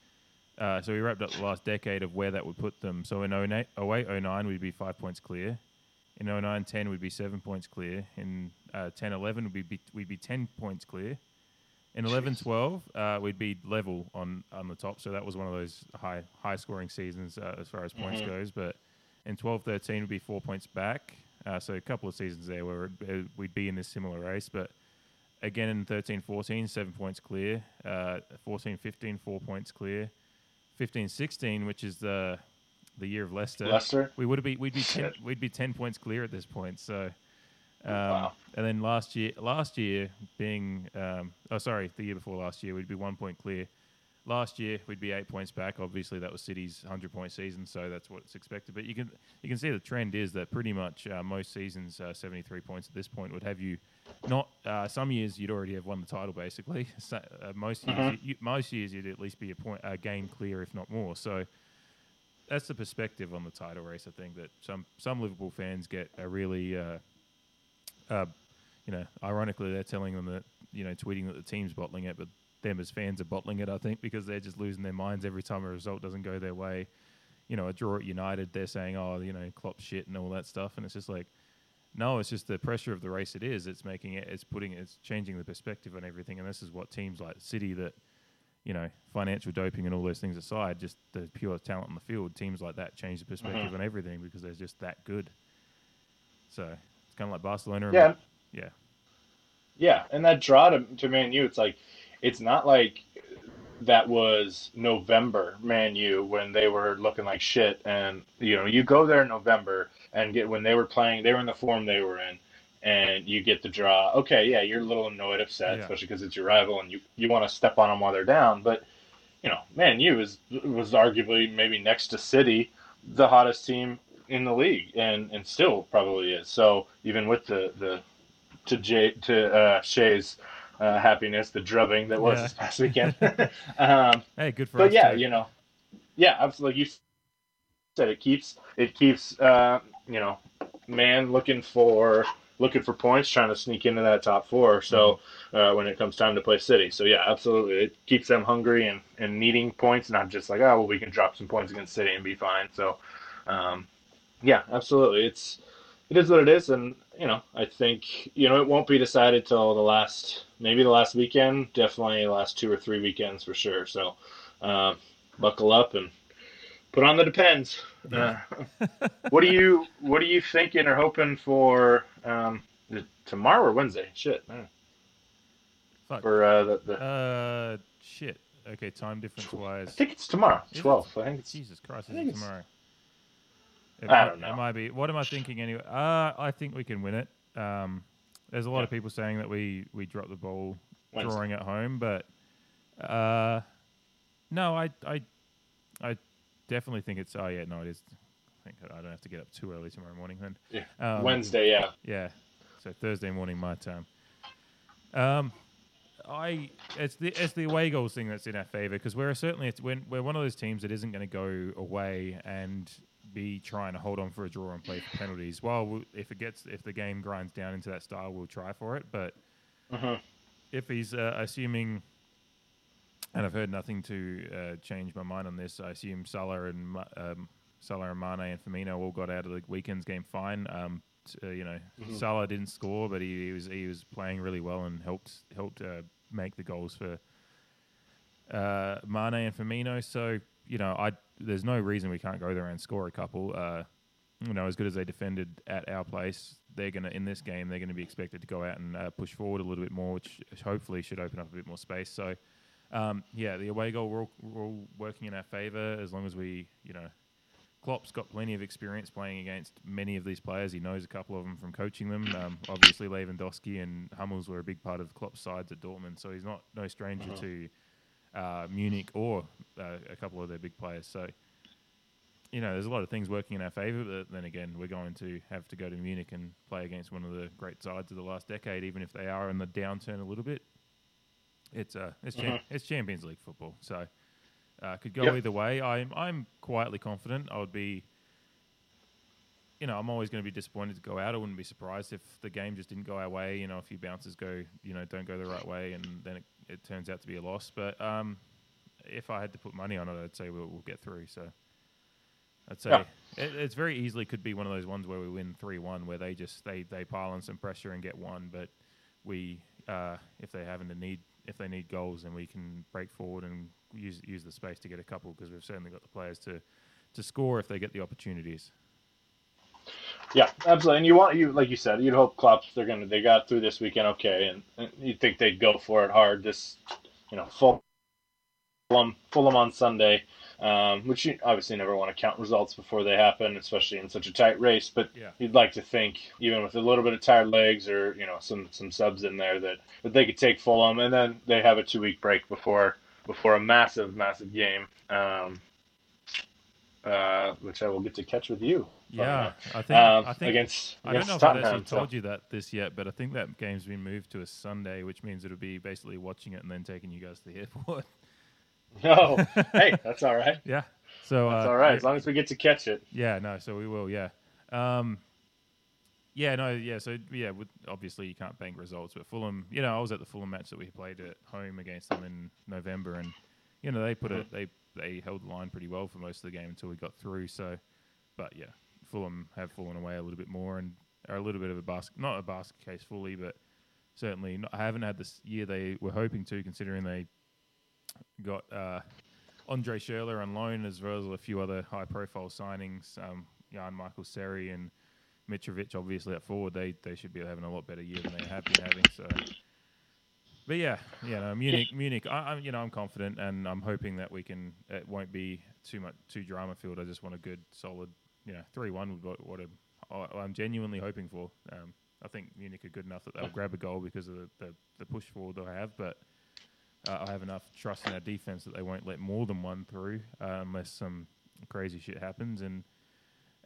S1: Uh, so we wrapped up the last decade of where that would put them. So in 08, 08 09, we'd be five points clear. In 09 10, we'd be seven points clear. In uh, 10 11, we'd be, we'd be 10 points clear. In 11 12, uh, we'd be level on, on the top. So that was one of those high high scoring seasons uh, as far as points mm-hmm. goes. But in 12 13, we'd be four points back. Uh, so a couple of seasons there where we'd be in this similar race. But again in 13 14, seven points clear. Uh, 14 15, four points clear. 15 16, which is the the year of Leicester.
S2: Leicester.
S1: We would be we'd be ten, we'd be 10 points clear at this point. So um, wow. And then last year, last year being, um, oh sorry, the year before last year, we'd be one point clear. Last year we'd be eight points back. Obviously, that was City's hundred point season, so that's what's expected. But you can you can see the trend is that pretty much uh, most seasons, uh, seventy three points at this point would have you not. Uh, some years you'd already have won the title basically. So, uh, most years, mm-hmm. you, most years you'd at least be a point a game clear, if not more. So that's the perspective on the title race. I think that some some Liverpool fans get a really uh, uh, you know, ironically, they're telling them that, you know, tweeting that the team's bottling it, but them as fans are bottling it, I think, because they're just losing their minds every time a result doesn't go their way. You know, a draw at United, they're saying, oh, you know, Klopp shit and all that stuff. And it's just like, no, it's just the pressure of the race it is. It's making it, it's putting, it's changing the perspective on everything. And this is what teams like City that, you know, financial doping and all those things aside, just the pure talent on the field, teams like that change the perspective mm-hmm. on everything because they're just that good. So it's kind of like Barcelona.
S2: Yeah.
S1: Yeah.
S2: Yeah, and that draw to, to Man U, it's like, it's not like that was November Man U when they were looking like shit, and you know you go there in November and get when they were playing, they were in the form they were in, and you get the draw. Okay, yeah, you're a little annoyed, upset, yeah. especially because it's your rival and you you want to step on them while they're down, but you know Man U is was arguably maybe next to City the hottest team in the league, and and still probably is. So even with the the to Jay to uh, Shay's uh, happiness, the drubbing that was yeah. this past weekend.
S1: um, hey, good for
S2: but
S1: us.
S2: yeah, too. you know, yeah, absolutely. You said it keeps it keeps uh, you know man looking for looking for points, trying to sneak into that top four. So mm-hmm. uh, when it comes time to play City, so yeah, absolutely, it keeps them hungry and, and needing points, not just like oh well we can drop some points against City and be fine. So um, yeah, absolutely. It's it is what it is, and you know, I think you know it won't be decided till the last maybe the last weekend, definitely the last two or three weekends for sure. So, uh, buckle up and put on the depends. Uh, what are you What are you thinking or hoping for um, tomorrow or Wednesday? Shit, man.
S1: Fuck.
S2: For uh, the, the
S1: uh shit. Okay, time difference wise.
S2: I think it's tomorrow. Twelve. I think it's
S1: Jesus Christ. Is tomorrow?
S2: It I don't know.
S1: It might be. What am I thinking anyway? Uh, I think we can win it. Um, there's a lot yeah. of people saying that we we drop the ball Wednesday. drawing at home, but uh, no, I I I definitely think it's. Oh yeah, no, it is. I think I don't have to get up too early tomorrow morning then.
S2: Yeah. Um, Wednesday, yeah.
S1: Yeah. So Thursday morning my time. Um, I it's the it's the away goals thing that's in our favour because we're certainly we're, we're one of those teams that isn't going to go away and be trying to hold on for a draw and play for penalties. Well, we'll if it gets if the game grinds down into that style, we'll try for it. But
S2: uh-huh.
S1: if he's uh, assuming, and I've heard nothing to uh, change my mind on this, I assume Salah and um, Salah and Mane and Firmino all got out of the weekend's game fine. Um, t- uh, you know, mm-hmm. Salah didn't score, but he, he, was he was playing really well and helped helped uh, make the goals for uh, Mane and Firmino. So you know, I there's no reason we can't go there and score a couple. Uh, you know, as good as they defended at our place, they're gonna in this game they're gonna be expected to go out and uh, push forward a little bit more, which hopefully should open up a bit more space. So, um, yeah, the away goal we're all, we're all working in our favour as long as we, you know, Klopp's got plenty of experience playing against many of these players. He knows a couple of them from coaching them. Um, obviously, Lewandowski and Hummels were a big part of Klopp's sides at Dortmund, so he's not no stranger uh-huh. to uh, Munich or uh, a couple of their big players. So, you know, there's a lot of things working in our favour, but then again, we're going to have to go to Munich and play against one of the great sides of the last decade, even if they are in the downturn a little bit. It's uh, it's. Cham- it's Champions League football, so uh, could go yep. either way. I'm I'm quietly confident. I would be, you know, I'm always going to be disappointed to go out. I wouldn't be surprised if the game just didn't go our way. You know, a few bounces go, you know, don't go the right way, and then it, it turns out to be a loss. But um, if I had to put money on it, I'd say we'll, we'll get through. So I'd say yeah. it, it's very easily could be one of those ones where we win three one, where they just they they pile on some pressure and get one, but we uh, if they happen to need if they need goals, then we can break forward and use use the space to get a couple because we've certainly got the players to to score if they get the opportunities.
S2: Yeah, absolutely. And you want you like you said, you'd hope Klopp they're gonna they got through this weekend okay, and, and you'd think they'd go for it hard this, you know, full Fulham, Fulham on Sunday, um, which you obviously never want to count results before they happen, especially in such a tight race. But yeah. you'd like to think, even with a little bit of tired legs or you know some some subs in there, that that they could take Fulham, and then they have a two week break before before a massive massive game, um, uh, which I will get to catch with you.
S1: Yeah, I think um, I think against, I don't know if I've actually told so. you that this yet, but I think that game's been moved to a Sunday, which means it'll be basically watching it and then taking you guys to the airport.
S2: No, hey, that's all right.
S1: yeah. So
S2: that's uh, all right as long as we get to catch it.
S1: Yeah, no, so we will. Yeah. Um, yeah, no, yeah. So yeah, with, obviously you can't bank results, but Fulham. You know, I was at the Fulham match that we played at home against them in November, and you know they put it, mm-hmm. they they held the line pretty well for most of the game until we got through. So, but yeah, Fulham have fallen away a little bit more and are a little bit of a basket, not a basket case fully, but certainly not, I haven't had this year they were hoping to, considering they got uh, Andre Schurrle on loan as well as a few other high-profile signings. Um, Jean Michael Seri and Mitrovic, obviously at forward, they they should be having a lot better year than they have been having. So, but yeah, yeah, no, Munich, Munich. I, am you know I'm confident and I'm hoping that we can. It won't be too much too drama filled. I just want a good, solid, you know, three one would what, what a, I'm genuinely hoping for. Um, I think Munich are good enough that they'll grab a goal because of the, the, the push forward they have, but uh, I have enough trust in our defense that they won't let more than one through uh, unless some crazy shit happens. And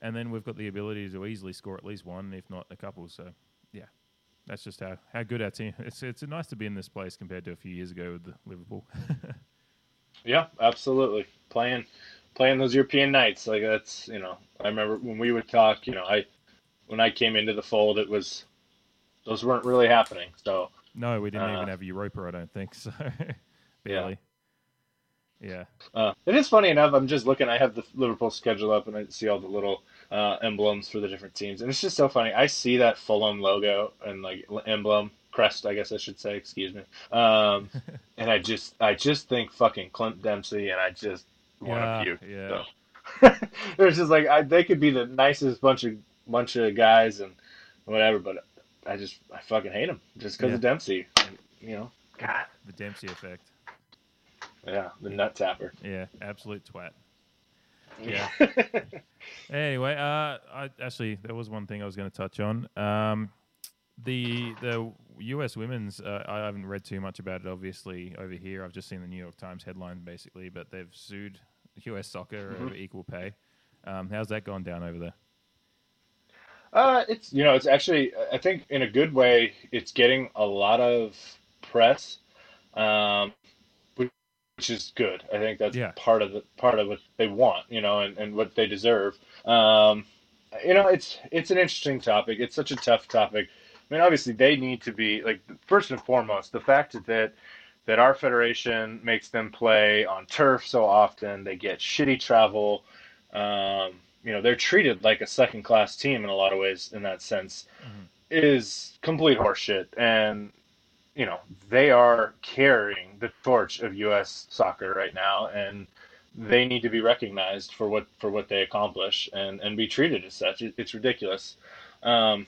S1: and then we've got the ability to easily score at least one, if not a couple. So yeah, that's just how, how good our team. It's it's nice to be in this place compared to a few years ago with Liverpool.
S2: yeah, absolutely. Playing playing those European nights like that's you know I remember when we would talk. You know I when I came into the fold, it was those weren't really happening. So
S1: no, we didn't uh, even have Europa. I don't think so. Barely. Yeah.
S2: yeah. Uh, it is funny enough. I'm just looking. I have the Liverpool schedule up, and I see all the little uh, emblems for the different teams, and it's just so funny. I see that Fulham logo and like emblem crest, I guess I should say. Excuse me. Um, and I just, I just think fucking Clint Dempsey, and I just want to puke. Yeah. So. There's just like I, they could be the nicest bunch of bunch of guys and whatever, but I just I fucking hate them just because yeah. of Dempsey. You know, God,
S1: the Dempsey effect.
S2: Yeah, the nut tapper.
S1: Yeah, absolute twat. Yeah. anyway, uh, I actually there was one thing I was going to touch on. Um, the the U.S. women's, uh, I haven't read too much about it. Obviously, over here, I've just seen the New York Times headline basically, but they've sued U.S. Soccer mm-hmm. over equal pay. Um, how's that gone down over there?
S2: Uh, it's you know it's actually I think in a good way it's getting a lot of press, um, which is good. I think that's yeah. part of the part of what they want, you know, and, and what they deserve. Um, you know, it's it's an interesting topic. It's such a tough topic. I mean, obviously they need to be like first and foremost the fact that that our federation makes them play on turf so often. They get shitty travel. Um, you know they're treated like a second class team in a lot of ways in that sense mm-hmm. is complete horseshit and you know they are carrying the torch of US soccer right now and they need to be recognized for what for what they accomplish and and be treated as such it, it's ridiculous um,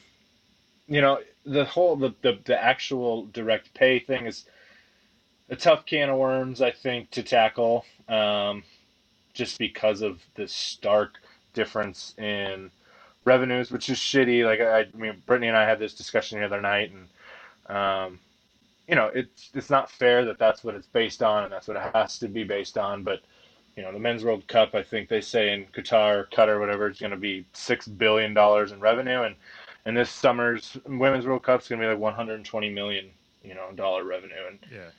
S2: you know the whole the, the the actual direct pay thing is a tough can of worms i think to tackle um, just because of the stark difference in revenues, which is shitty. Like I, I mean, Brittany and I had this discussion the other night, and um, you know, it's it's not fair that that's what it's based on, and that's what it has to be based on. But you know, the Men's World Cup, I think they say in Qatar, Qatar, whatever, it's going to be six billion dollars in revenue, and and this summer's Women's World Cup is going to be like 120 million, you know, dollar revenue, and
S1: yeah,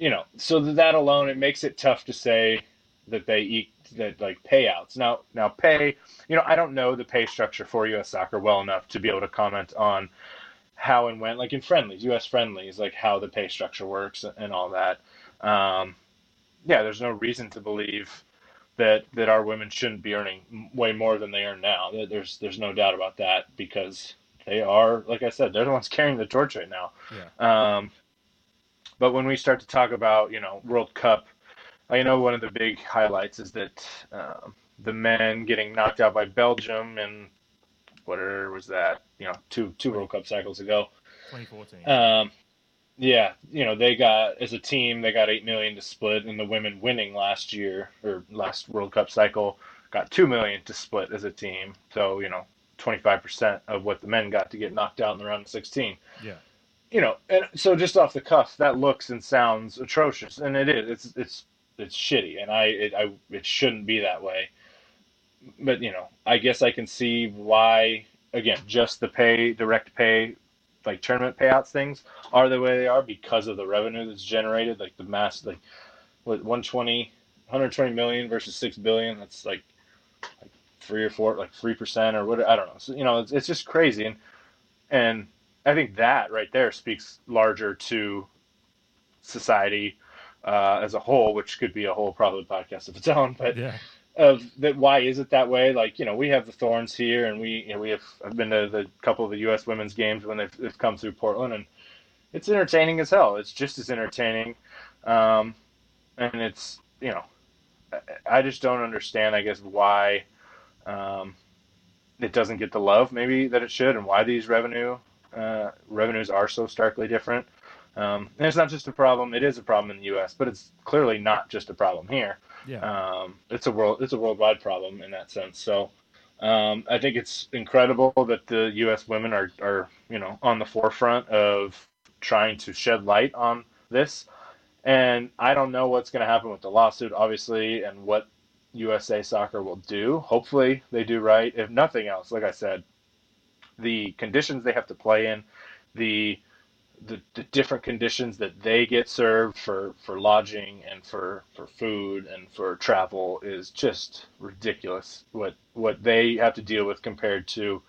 S2: you know, so that alone, it makes it tough to say that they eat that like payouts. Now, now pay. You know, I don't know the pay structure for U.S. soccer well enough to be able to comment on how and when, like in friendlies, U.S. friendlies, like how the pay structure works and all that. Um, yeah, there's no reason to believe that that our women shouldn't be earning way more than they earn now. There's there's no doubt about that because they are, like I said, they're the ones carrying the torch right now.
S1: Yeah.
S2: Um, but when we start to talk about you know World Cup, I know one of the big highlights is that um, the men getting knocked out by Belgium and whatever was that you know two two World Cup cycles ago.
S1: 2014.
S2: Um, yeah, you know they got as a team they got eight million to split, and the women winning last year or last World Cup cycle got two million to split as a team. So you know, twenty five percent of what the men got to get knocked out in the round of sixteen.
S1: Yeah.
S2: You know, and so just off the cuff, that looks and sounds atrocious, and it is. It's it's it's shitty, and I it, I it shouldn't be that way. But you know, I guess I can see why. Again, just the pay, direct pay like tournament payouts things are the way they are because of the revenue that's generated, like the mass, like what 120, 120 million versus six billion. That's like, like three or four, like three percent or what? I don't know. So you know, it's, it's just crazy, and and I think that right there speaks larger to society uh, as a whole, which could be a whole probably podcast of its own. But
S1: Yeah.
S2: of that why is it that way like you know we have the thorns here and we you know, we have i've been to the couple of the us women's games when they've, they've come through portland and it's entertaining as hell it's just as entertaining um, and it's you know I- i just don't understand i guess why um, it doesn't get the love maybe that it should and why these revenue uh, revenues are so starkly different um, and it's not just a problem it is a problem in the us but it's clearly not just a problem here
S1: Yeah.
S2: um, it's a world it's a worldwide problem in that sense. So um, I think it's incredible that the U.S. women are are you know on the forefront of trying to shed light on this. And I don't know what's going to happen with the lawsuit, obviously, and what USA Soccer will do. Hopefully, they do right. If nothing else, like I said, the conditions they have to play in, the the, the different conditions that they get served for, for lodging and for, for food and for travel is just ridiculous what what they have to deal with compared to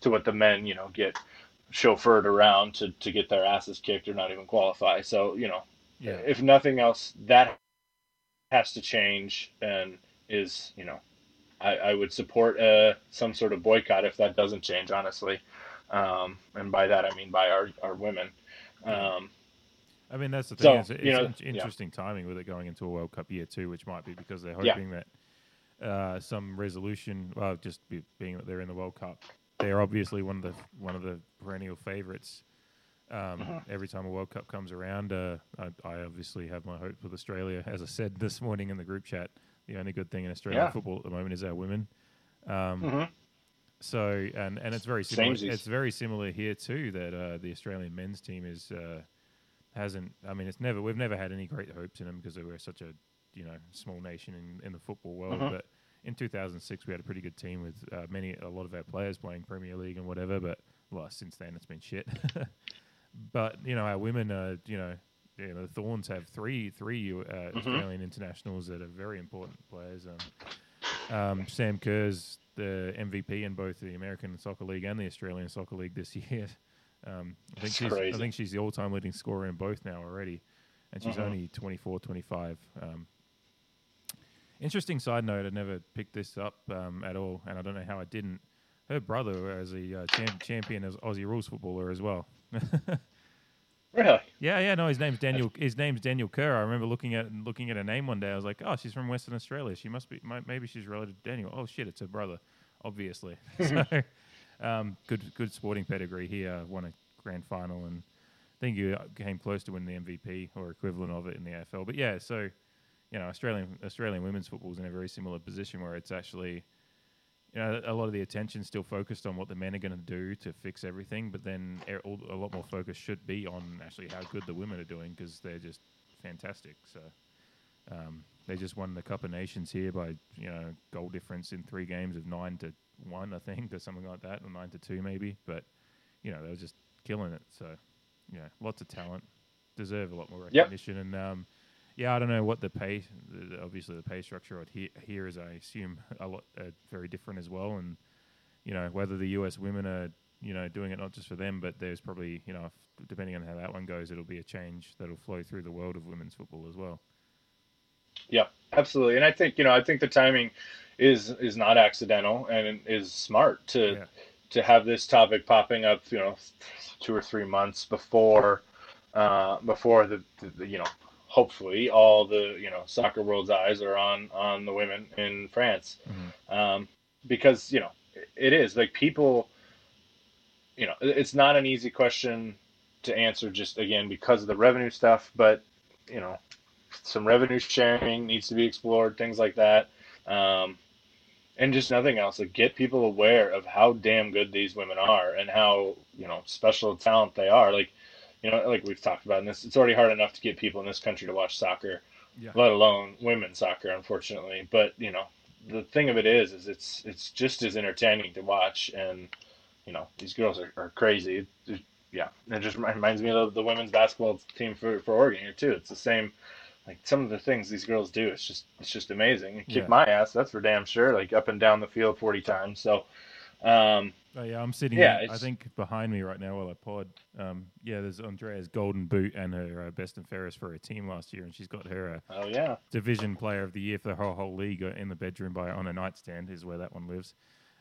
S2: to what the men you know get chauffeured around to, to get their asses kicked or not even qualify so you know
S1: yeah.
S2: if nothing else that has to change and is you know I, I would support uh, some sort of boycott if that doesn't change honestly um, and by that I mean by our, our women um,
S1: I mean, that's the
S2: So,
S1: thing. it's it's
S2: you know,
S1: in-
S2: yeah.
S1: interesting timing with it going into a World Cup year too, which might be because they're
S2: Yeah.
S1: hoping that uh, some resolution. Well, just be, being that they're in the World Cup, they're obviously one of the one of the perennial favourites. Um,
S2: Uh-huh.
S1: Every time a World Cup comes around, uh, I, I obviously have my hopes with Australia. As I said this morning in the group chat, the only good thing in Australian
S2: Yeah.
S1: football at the moment is our women. Um,
S2: mhm.
S1: so and and it's very similar.
S2: Samesies.
S1: It's very similar here too. That uh, the Australian men's team is uh, hasn't. I mean, it's never. We've never had any great hopes in them because we're such a you know small nation in, in the football world.
S2: Mhm.
S1: But in 2006, we had a pretty good team with uh, many a lot of our players playing Premier League and whatever. But well, since then it's been shit. but you know, our women are you know. You know, the Thorns have three three uh, Australian internationals that are very important players. Um, um, Sam Kerr's the MVP in both the American Soccer League and the Australian Soccer League this year. Um, I think
S2: That's
S1: she's
S2: crazy.
S1: I think she's the all-time leading scorer in both now already, and she's
S2: Mhm.
S1: only 24, 25. Um, interesting side note: I never picked this up um, at all, and I don't know how I didn't. Her brother is a uh, champ- champion as Aussie rules footballer as well.
S2: really
S1: Yeah, yeah, no, his name's Daniel. His name's Daniel Kerr. I remember looking at looking at her name one day. I was like, oh, she's from Western Australia. She must be. Maybe she's related to Daniel. Oh shit, it's her brother, obviously. so, um, good good sporting pedigree here. Won a grand final and I think you came close to winning the MVP or equivalent of it in the AFL. But yeah, so you know, Australian Australian women's football is in a very similar position where it's actually you know, a lot of the attention still focused on what the men are going to do to fix everything, but then a lot more focus should be on actually how good the women are doing because they're just fantastic. So um, they just won the Cup of Nations here by you know goal difference in three games of nine to one, I think, or something like that, or nine to two maybe. But you know they were just killing it. So yeah, lots of talent, deserve a lot more
S2: Yep.
S1: recognition, and um, yeah, I don't know what the pay. the- Obviously, the pay structure here, here is, I assume, a lot uh, very different as well. And you know whether the U.S. women are, you know, doing it not just for them, but there's probably, you know, if, depending on how that one goes, it'll be a change that'll flow through the world of women's football as well.
S2: Yeah, absolutely. And I think you know, I think the timing is is not accidental and is smart to yeah. to have this topic popping up. You know, two or three months before uh, before the, the, you know hopefully all the you know soccer world's eyes are on on the women in France. Mm-hmm. um, because you know it is like people you know it's not an easy question to answer just again because of the revenue stuff but you know some revenue sharing needs to be explored things like that. Um, and just nothing else like get people aware of how damn good these women are and how you know special talent they are. Like you know like we've talked about in this it's already hard enough to get people in this country to watch soccer yeah. let alone women's soccer unfortunately but you know the thing of it is is it's it's just as entertaining to watch and you know these girls are, are crazy it, yeah it just reminds me of the women's basketball team for, for oregon here too it's the same like some of the things these girls do, it's just it's just amazing. Kick yeah. my ass, that's for damn sure. Like up and down the field forty times. So, um,
S1: oh yeah, I'm sitting. Yeah, I think behind me right now while I pod. Um, yeah, there's Andrea's golden boot and her uh, best and fairest for her team last year, and she's got her
S2: uh, oh yeah
S1: division player of the year for the whole whole league uh, in the bedroom by on a nightstand is where that one lives.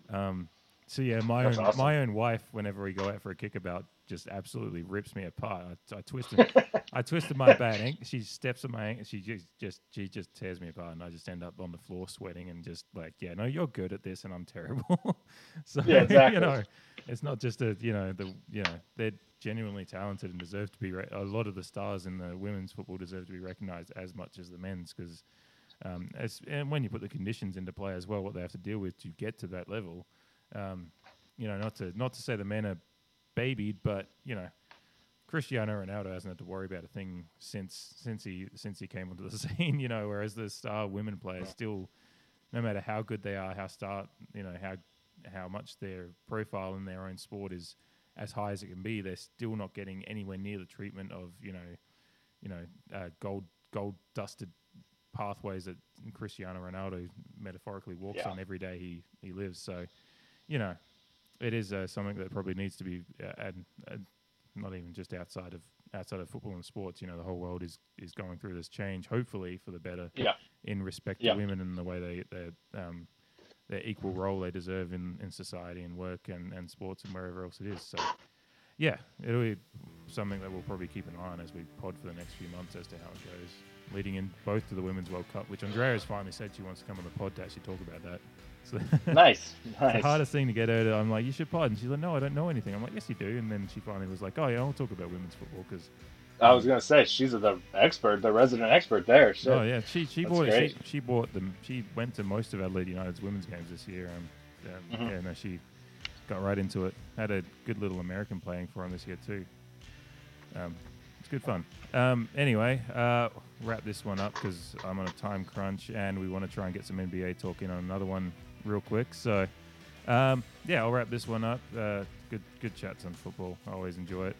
S1: Um, so yeah, my That's own awesome. my own wife, whenever we go out for a kickabout, just absolutely rips me apart. I, I twisted, I twisted my bad ankle. She steps on my ankle. She just, just, she just tears me apart, and I just end up on the floor sweating and just like, yeah, no, you're good at this, and I'm terrible. so yeah, exactly. you know, it's not just a, you know, the, you know, they're genuinely talented and deserve to be. Re- a lot of the stars in the women's football deserve to be recognised as much as the men's because. Um, as, and when you put the conditions into play as well, what they have to deal with to get to that level, um, you know, not to not to say the men are babied, but you know, Cristiano Ronaldo hasn't had to worry about a thing since since he since he came onto the scene. You know, whereas the star women players still, no matter how good they are, how star you know how how much their profile in their own sport is as high as it can be, they're still not getting anywhere near the treatment of you know, you know, uh, gold gold dusted pathways that Cristiano Ronaldo metaphorically walks yeah. on every day he he lives. So, you know, it is uh, something that probably needs to be uh, and, not even just outside of outside of football and sports. You know, the whole world is is going through this change, hopefully for the better.
S2: Yeah.
S1: In respect yeah. to women and the way they they um, their equal role they deserve in, in society and work and, and sports and wherever else it is. So, yeah, it'll be something that we'll probably keep an eye on as we pod for the next few months as to how it goes, leading in both to the Women's World Cup, which Andrea has finally said she wants to come on the pod to actually talk about that.
S2: So nice, nice.
S1: the hardest thing to get her to, I'm like, you should pod. And she's like, no, I don't know anything. I'm like, yes, you do. And then she finally was like, oh, yeah, I'll talk about women's football because.
S2: I was gonna say she's the expert, the resident expert there. Shit.
S1: Oh yeah, she she That's bought she, she, bought them. She went to most of Adelaide United's women's games this year. Um, um mm-hmm. yeah, no, she got right into it. Had a good little American playing for him this year too. Um, it's good fun. Um, anyway, uh, wrap this one up because I'm on a time crunch and we want to try and get some NBA talk in on another one real quick. So, um, yeah, I'll wrap this one up. Uh, good, good chats on football. I always enjoy it,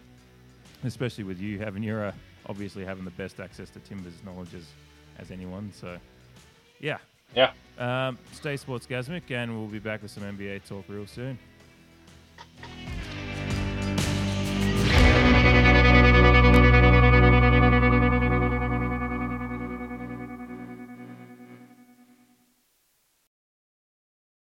S1: especially with you having your uh, obviously having the best access to Timbers knowledge as, as anyone. So, yeah,
S2: yeah.
S1: Um, stay sports gasmic, and we'll be back with some NBA talk real soon.